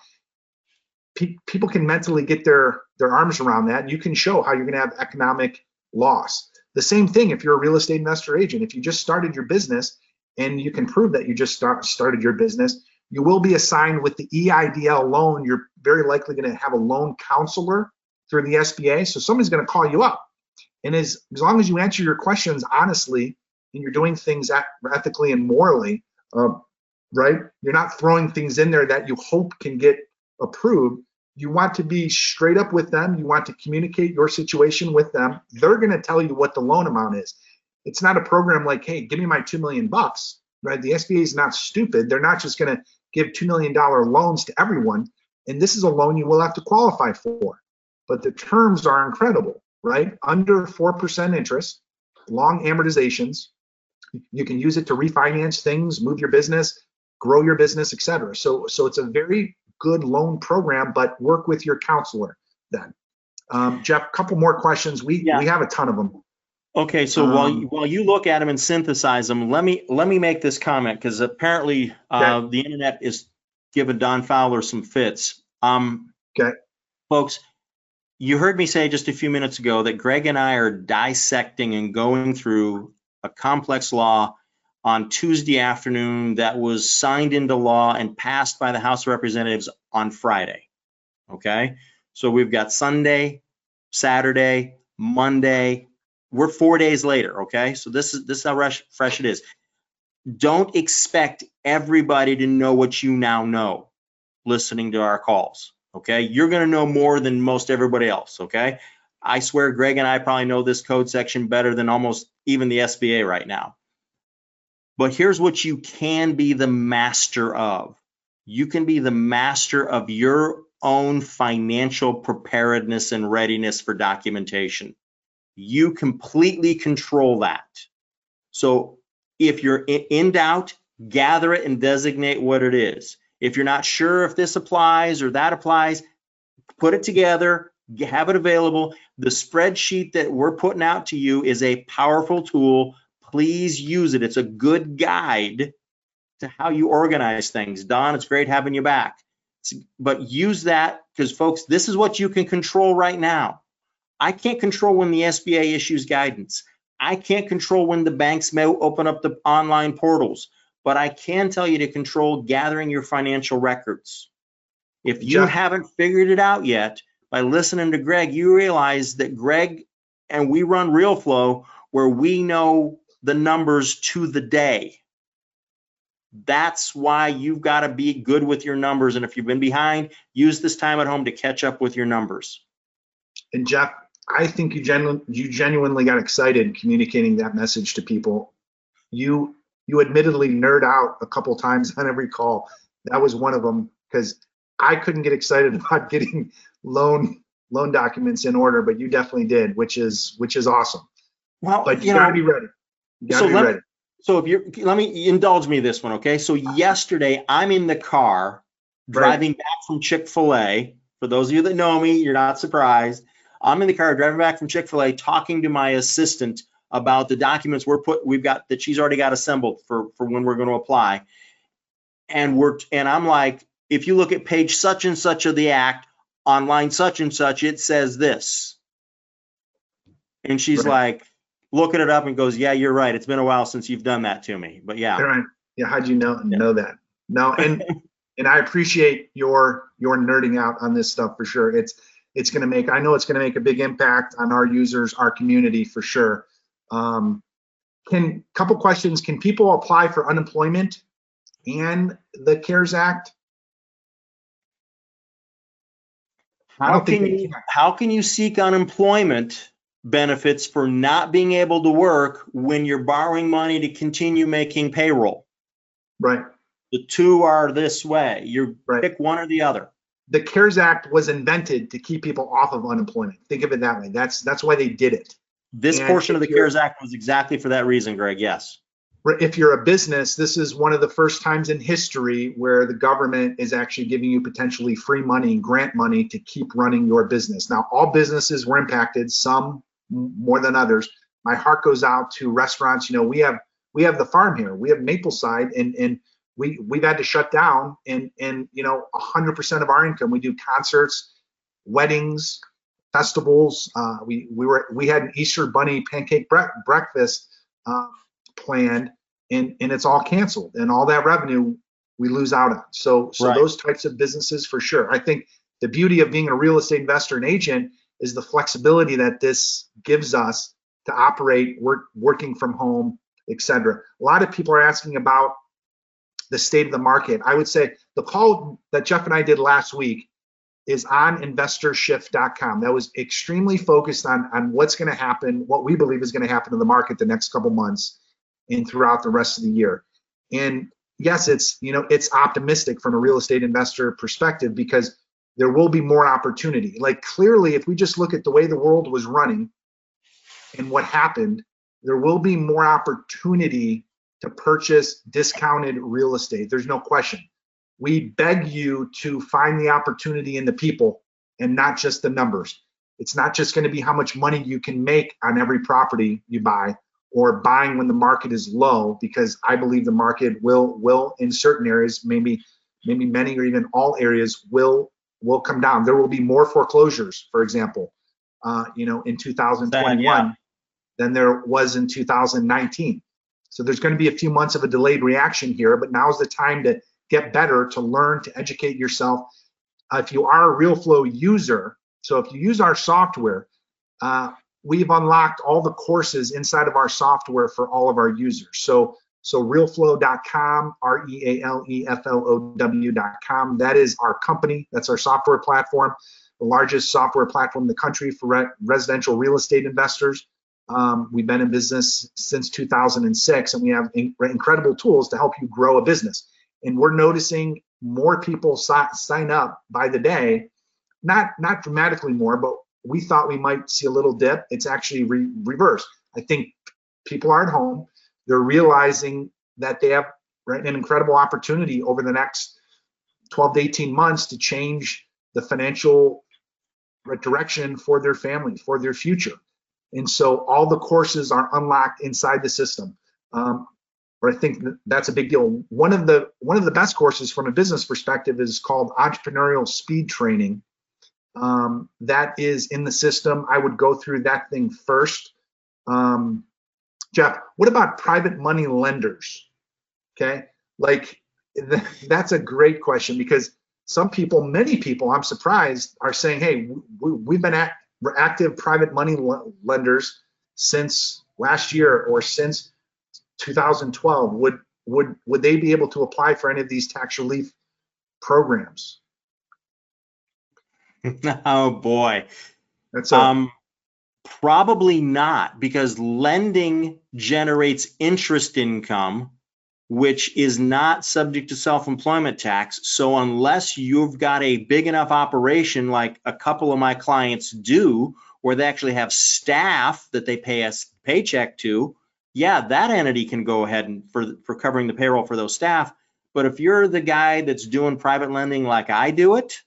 Pe- people can mentally get their their arms around that. You can show how you're going to have economic loss. The same thing if you're a real estate investor agent. If you just started your business and you can prove that you just start, started your business you will be assigned with the eidl loan. You're very likely going to have a loan counselor through the sba so somebody's going to call you up. And as, as long as you answer your questions honestly and you're doing things eth- ethically and morally um, right? You're not throwing things in there that you hope can get approved. You want to be straight up with them. You want to communicate your situation with them. They're going to tell you what the loan amount is. It's not a program like hey give me my 2 million bucks right? The sba is not stupid. They're not just going to give $2 million loans to everyone and this is a loan you will have to qualify for. But the terms are incredible right? Under 4% interest long amortizations you can use it to refinance things move your business grow your business etc so so it's a very good loan program but work with your counselor then um, jeff a couple more questions we Yeah. we have a ton of them Okay, so while Um, you, while you look at them and synthesize them, let me let me make this comment because apparently uh, the internet is giving Don Fowler some fits. Um, Okay. folks, you heard me say just a few minutes ago that Greg and I are dissecting and going through a complex law on Tuesday afternoon that was signed into law and passed by the House of Representatives on Friday. Okay, so we've got Sunday, Saturday, Monday, we're four days later, okay? So this is this is how fresh, fresh it is. Don't expect everybody to know what you now know listening to our calls, okay? You're gonna know more than most everybody else, okay? I swear Greg and I probably know this code section better than almost even the SBA right now. But here's what you can be the master of. You can be the master of your own financial preparedness and readiness for documentation you completely control that. So if you're in doubt, gather it and designate what it is. If you're not sure if this applies or that applies, put it together, have it available. The spreadsheet that we're putting out to you is a powerful tool. Please use it. It's a good guide to how you organize things. Don, it's great having you back. But use that because folks, this is what you can control right now. I can't control when the SBA issues guidance. I can't control when the banks may open up the online portals, but I can tell you to control gathering your financial records. If you Jeff- haven't figured it out yet, by listening to Greg, you realize that Greg and we run Realeflow where we know the numbers to the day. That's why you've got to be good with your numbers. And if you've been behind, use this time at home to catch up with your numbers. and jeff i think you genu- you genuinely got excited communicating that message to people you you admittedly nerd out a couple times on every call that was one of them because i couldn't get excited about getting loan loan documents in order but you definitely did which is which is awesome Well, but you, you gotta know, be ready you gotta So be let- ready So if you're, let me indulge me this one, okay? So yesterday, I'm in the car driving back from Chick-fil-A. For those of you that know me, you're not surprised. I'm in the car driving back from Chick-fil-A, talking to my assistant about the documents we're put, we've got, that she's already got assembled for, for when we're gonna apply. And we're, and I'm like, if you look at page such and such of the act, on line such and such, it says this. And she's Right. like, looking it up and goes, yeah, you're right. It's been a while since you've done that to me. But yeah. right Yeah, how'd you know know that? No, and and I appreciate your your nerding out on this stuff for sure. It's it's going to make I know it's going to make a big impact on our users, our community for sure. Um, can couple questions? Can people apply for unemployment and the CARES Act? How can you how can you seek unemployment benefits for not being able to work when you're borrowing money to continue making payroll? Right. The two are this way. You Right. pick one or the other. The CARES Act was invented to keep people off of unemployment. Think of it that way. That's that's why they did it. This And portion of the CARES Act was exactly for that reason, Greg. Yes. If you're a business, this is one of the first times in history where the government is actually giving you potentially free money and grant money to keep running your business. Now, all businesses were impacted, some more than others. My heart goes out to restaurants. You know, we have we have the farm here. We have Mapleside, and and we we've had to shut down. And and you know, 100% of our income we do concerts, weddings, festivals. Uh, we we were we had an Easter bunny pancake bre- breakfast. Um, planned and and it's all canceled and all that revenue we lose out on. So so Right. those types of businesses for sure. I think the beauty of being a real estate investor and agent is the flexibility that this gives us to operate work working from home etc a lot of people are asking about the state of the market. I would say the call that jeff and i did last week is on investorshift.com that was extremely focused on on what's going to happen what we believe is going to happen in the market the next couple months and throughout the rest of the year. And yes, it's you know it's optimistic from a real estate investor perspective because there will be more opportunity. Like clearly, if we just look at the way the world was running and what happened, there will be more opportunity to purchase discounted real estate. There's no question. We beg you to find the opportunity in the people and not just the numbers. It's not just going to be how much money you can make on every property you buy or buying when the market is low because I believe the market will will in certain areas maybe maybe many or even all areas will will come down. There will be more foreclosures, for example, uh, you know, in 2021 yeah. than there was in 2019. So there's going to be a few months of a delayed reaction here, but now's the time to get better, to learn, to educate yourself. Uh, if you are a Realeflow user, so if you use our software, uh, we've unlocked all the courses inside of our software for all of our users. So so realeflow.com, R-E-A-L-E-F-L-O-W.com. That is our company. That's our software platform, the largest software platform in the country for re- residential real estate investors. Um, we've been in business since 2006, and we have in- incredible tools to help you grow a business. And we're noticing more people si- sign up by the day, not not dramatically more, but we thought we might see a little dip. It's actually re- reversed. I think people are at home. They're realizing that they have right, an incredible opportunity over the next 12 to 18 months to change the financial direction for their family, for their future. And so all the courses are unlocked inside the system. Um, or I think that's a big deal. One of the one of the best courses from a business perspective is called Entrepreneurial Speed Training um, that is in the system. I would go through that thing first. Um, Jeff, what about private money lenders? Okay, like th- that's a great question because some people, many people, I'm surprised, are saying, "Hey, we, we've been we're active private money lenders since last year or since 2012. Would would would they be able to apply for any of these tax relief programs?" oh boy. That's a, Um, probably not because lending generates interest income, which is not subject to self-employment tax. So unless you've got a big enough operation like a couple of my clients do, where they actually have staff that they pay us paycheck to, yeah, that entity can go ahead and for for covering the payroll for those staff. But if you're the guy that's doing private lending like I do it,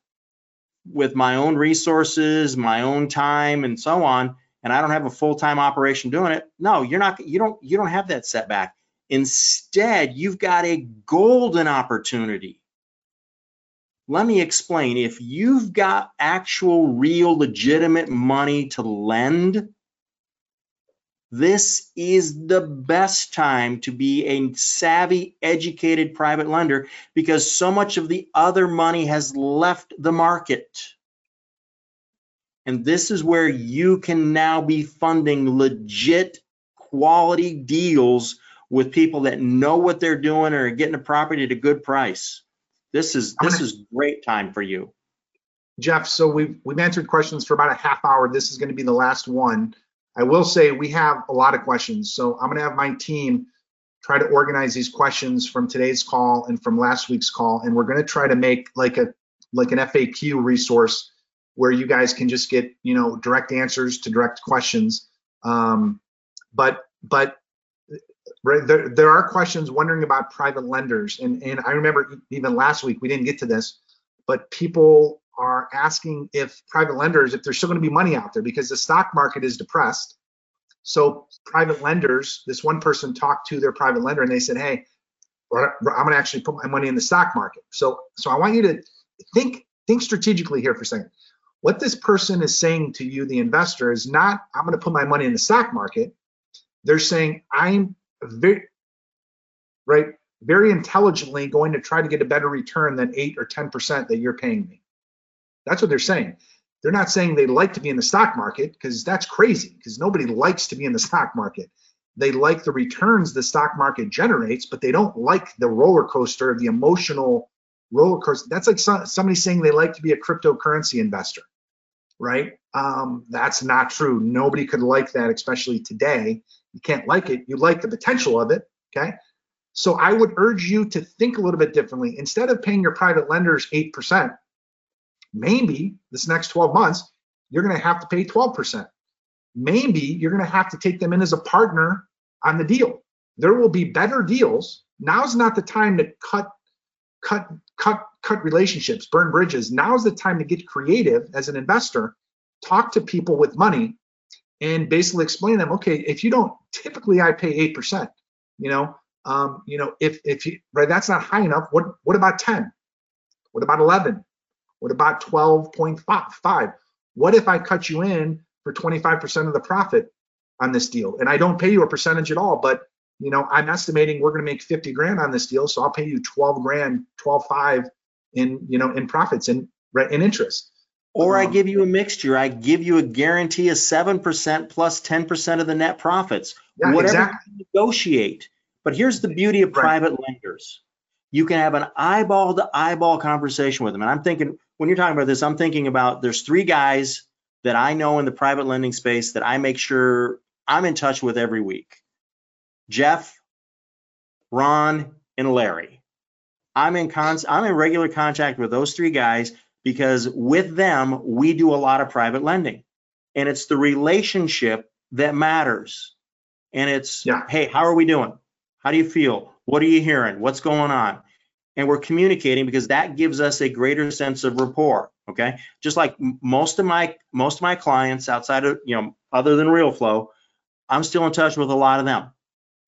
with my own resources, my own time and so on, and I don't have a full-time operation doing it, no, you're not you don't you don't have that setback. Instead, you've got a golden opportunity. Let me explain. If you've got actual real legitimate money to lend, This is the best time to be a savvy, educated private lender because so much of the other money has left the market. And this is where you can now be funding legit quality deals with people that know what they're doing or are getting a property at a good price. This is this is great time for you. Jeff, so we've we've answered questions for about a half hour. This is going to be the last one. I will say we have a lot of questions, so I'm going to have my team try to organize these questions from today's call and from last week's call, and we're going to try to make like a like an FAQ resource where you guys can just get you know direct answers to direct questions. Um, but but there, there are questions wondering about private lenders, and and I remember even last week we didn't get to this, but people are asking if private lenders if there's still going to be money out there because the stock market is depressed. So private lenders, this one person talked to their private lender and they said, "Hey, I'm going to actually put my money in the stock market." So so I want you to think think strategically here for a second what this person is saying to you, the investor, is not, I'm going to put my money in the stock market. They're saying, I'm very, right, very intelligently going to try to get a better return than 8 or 10% that you're paying me. That's what they're saying. They're not saying they like to be in the stock market because that's crazy because nobody likes to be in the stock market. They like the returns the stock market generates, but they don't like the roller coaster the emotional roller coaster. That's like somebody saying they like to be a cryptocurrency investor right? Um, that's not true. Nobody could like that, especially today. You can't like it. You like the potential of it, okay? So I would urge you to think a little bit differently. Instead of paying your private lenders 8%, maybe this next 12 months, you're going to have to pay 12%. Maybe you're going to have to take them in as a partner on the deal. There will be better deals. Now's not the time to cut cut cut cut relationships, burn bridges. Now's the time to get creative as an investor, talk to people with money and basically explain them, okay, if you don't typically I pay 8%, you know, um, you know, if if you right, that's not high enough. What what about 10? What about 11? What about 12.5? What if I cut you in for 25% of the profit on this deal and I don't pay you a percentage at all, but you know, I'm estimating we're going to make 50 grand on this deal, so I'll pay you 12 grand, 12 five in you know in profits and right in interest. Or I um, give you a mixture. I give you a guarantee of seven percent plus 10 percent of the net profits. Yeah, Whatever exactly. you negotiate. But here's the beauty of right. private lenders. You can have an eyeball to eyeball conversation with them. And I'm thinking when you're talking about this, I'm thinking about there's three guys that I know in the private lending space that I make sure I'm in touch with every week. Jeff, Ron, and Larry. I'm in con- I'm in regular contact with those three guys because with them we do a lot of private lending, and it's the relationship that matters. And it's yeah. hey, how are we doing? How do you feel? What are you hearing? What's going on? And we're communicating because that gives us a greater sense of rapport. Okay, just like most of my most of my clients outside of you know other than Realeflow, I'm still in touch with a lot of them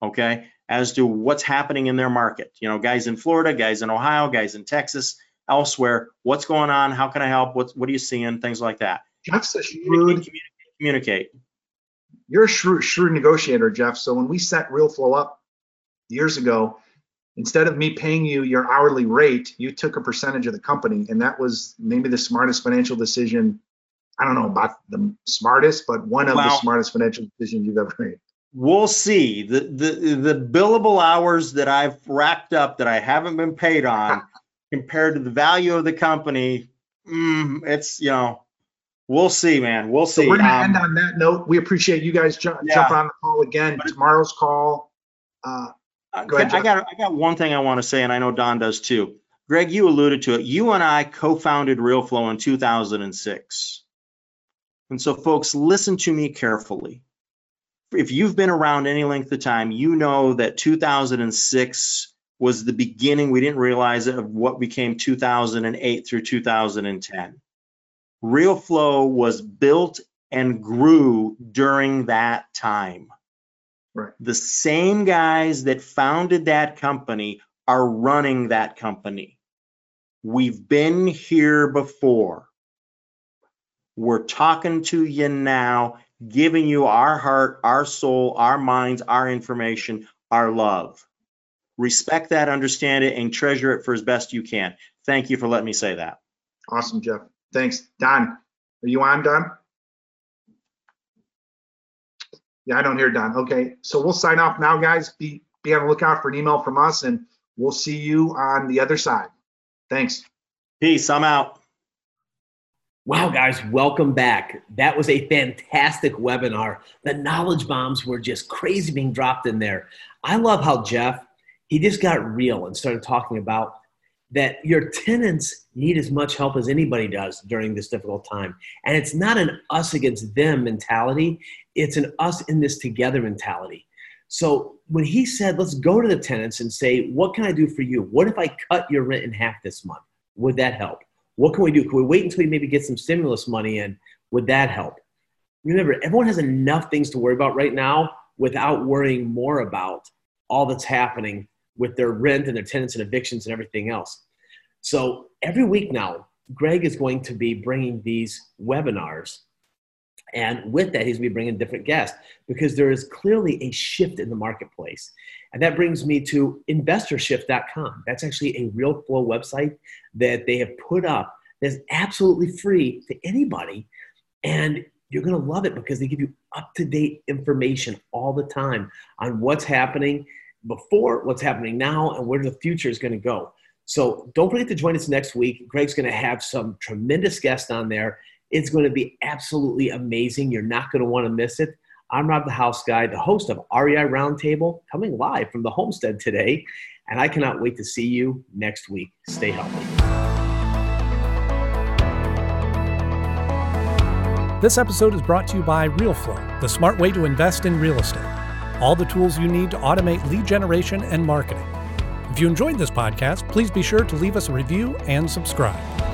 okay, as to what's happening in their market. You know, guys in Florida, guys in Ohio, guys in Texas, elsewhere. What's going on? How can I help? What what are you seeing? Things like that. Jeff's a shrewd communicate, communicate. You're a shrewd, shrewd negotiator, Jeff. So when we set Realeflow up years ago, instead of me paying you your hourly rate, you took a percentage of the company, and that was maybe the smartest financial decision. I don't know about the smartest, but one of wow. the smartest financial decisions you've ever made we'll see the, the the billable hours that I've racked up that I haven't been paid on compared to the value of the company. Mm, it's you know, we'll see, man. We'll see. So we're gonna um, end on that note. We appreciate you guys ju- yeah. jumping on the call again. Tomorrow's call. Uh, Uh, go ahead, I got I got one thing I want to say, and I know Don does too. Greg, you alluded to it. You and I co-founded Realeflow in 2006. And so, folks, listen to me carefully if you've been around any length of time, you know that 2006 was the beginning. We didn't realize it of what became 2008 through 2010. Realeflow was built and grew during that time. Right. The same guys that founded that company are running that company. We've been here before. We're talking to you now giving you our heart, our soul, our minds, our information, our love. Respect that, understand it, and treasure it for as best you can. Thank you for letting me say that. Awesome, Jeff. Thanks. Don, are you on, Don? Yeah, I don't hear Don. Okay, so we'll sign off now, guys. Be be on the lookout for an email from us, and we'll see you on the other side. Thanks. Peace. I'm out. Wow, guys, welcome back. That was a fantastic webinar. The knowledge bombs were just crazy being dropped in there. I love how Jeff, he just got real and started talking about that your tenants need as much help as anybody does during this difficult time. And it's not an us against them mentality, it's an us in this together mentality. So when he said, let's go to the tenants and say, what can I do for you? What if I cut your rent in half this month? Would that help? What can we do? Can we wait until we maybe get some stimulus money in? Would that help? Remember, everyone has enough things to worry about right now without worrying more about all that's happening with their rent and their tenants and evictions and everything else. So every week now, Greg is going to be bringing these webinars. And with that, he's going to be bringing different guests because there is clearly a shift in the marketplace. And that brings me to investorshift.com. That's actually a Realeflow website that they have put up that's absolutely free to anybody. And you're going to love it because they give you up to date information all the time on what's happening before, what's happening now, and where the future is going to go. So don't forget to join us next week. Greg's going to have some tremendous guests on there. It's going to be absolutely amazing. You're not going to want to miss it. I'm Rob the House Guy, the host of REI Roundtable, coming live from the homestead today. And I cannot wait to see you next week. Stay healthy. This episode is brought to you by Realeflow, the smart way to invest in real estate. All the tools you need to automate lead generation and marketing. If you enjoyed this podcast, please be sure to leave us a review and subscribe.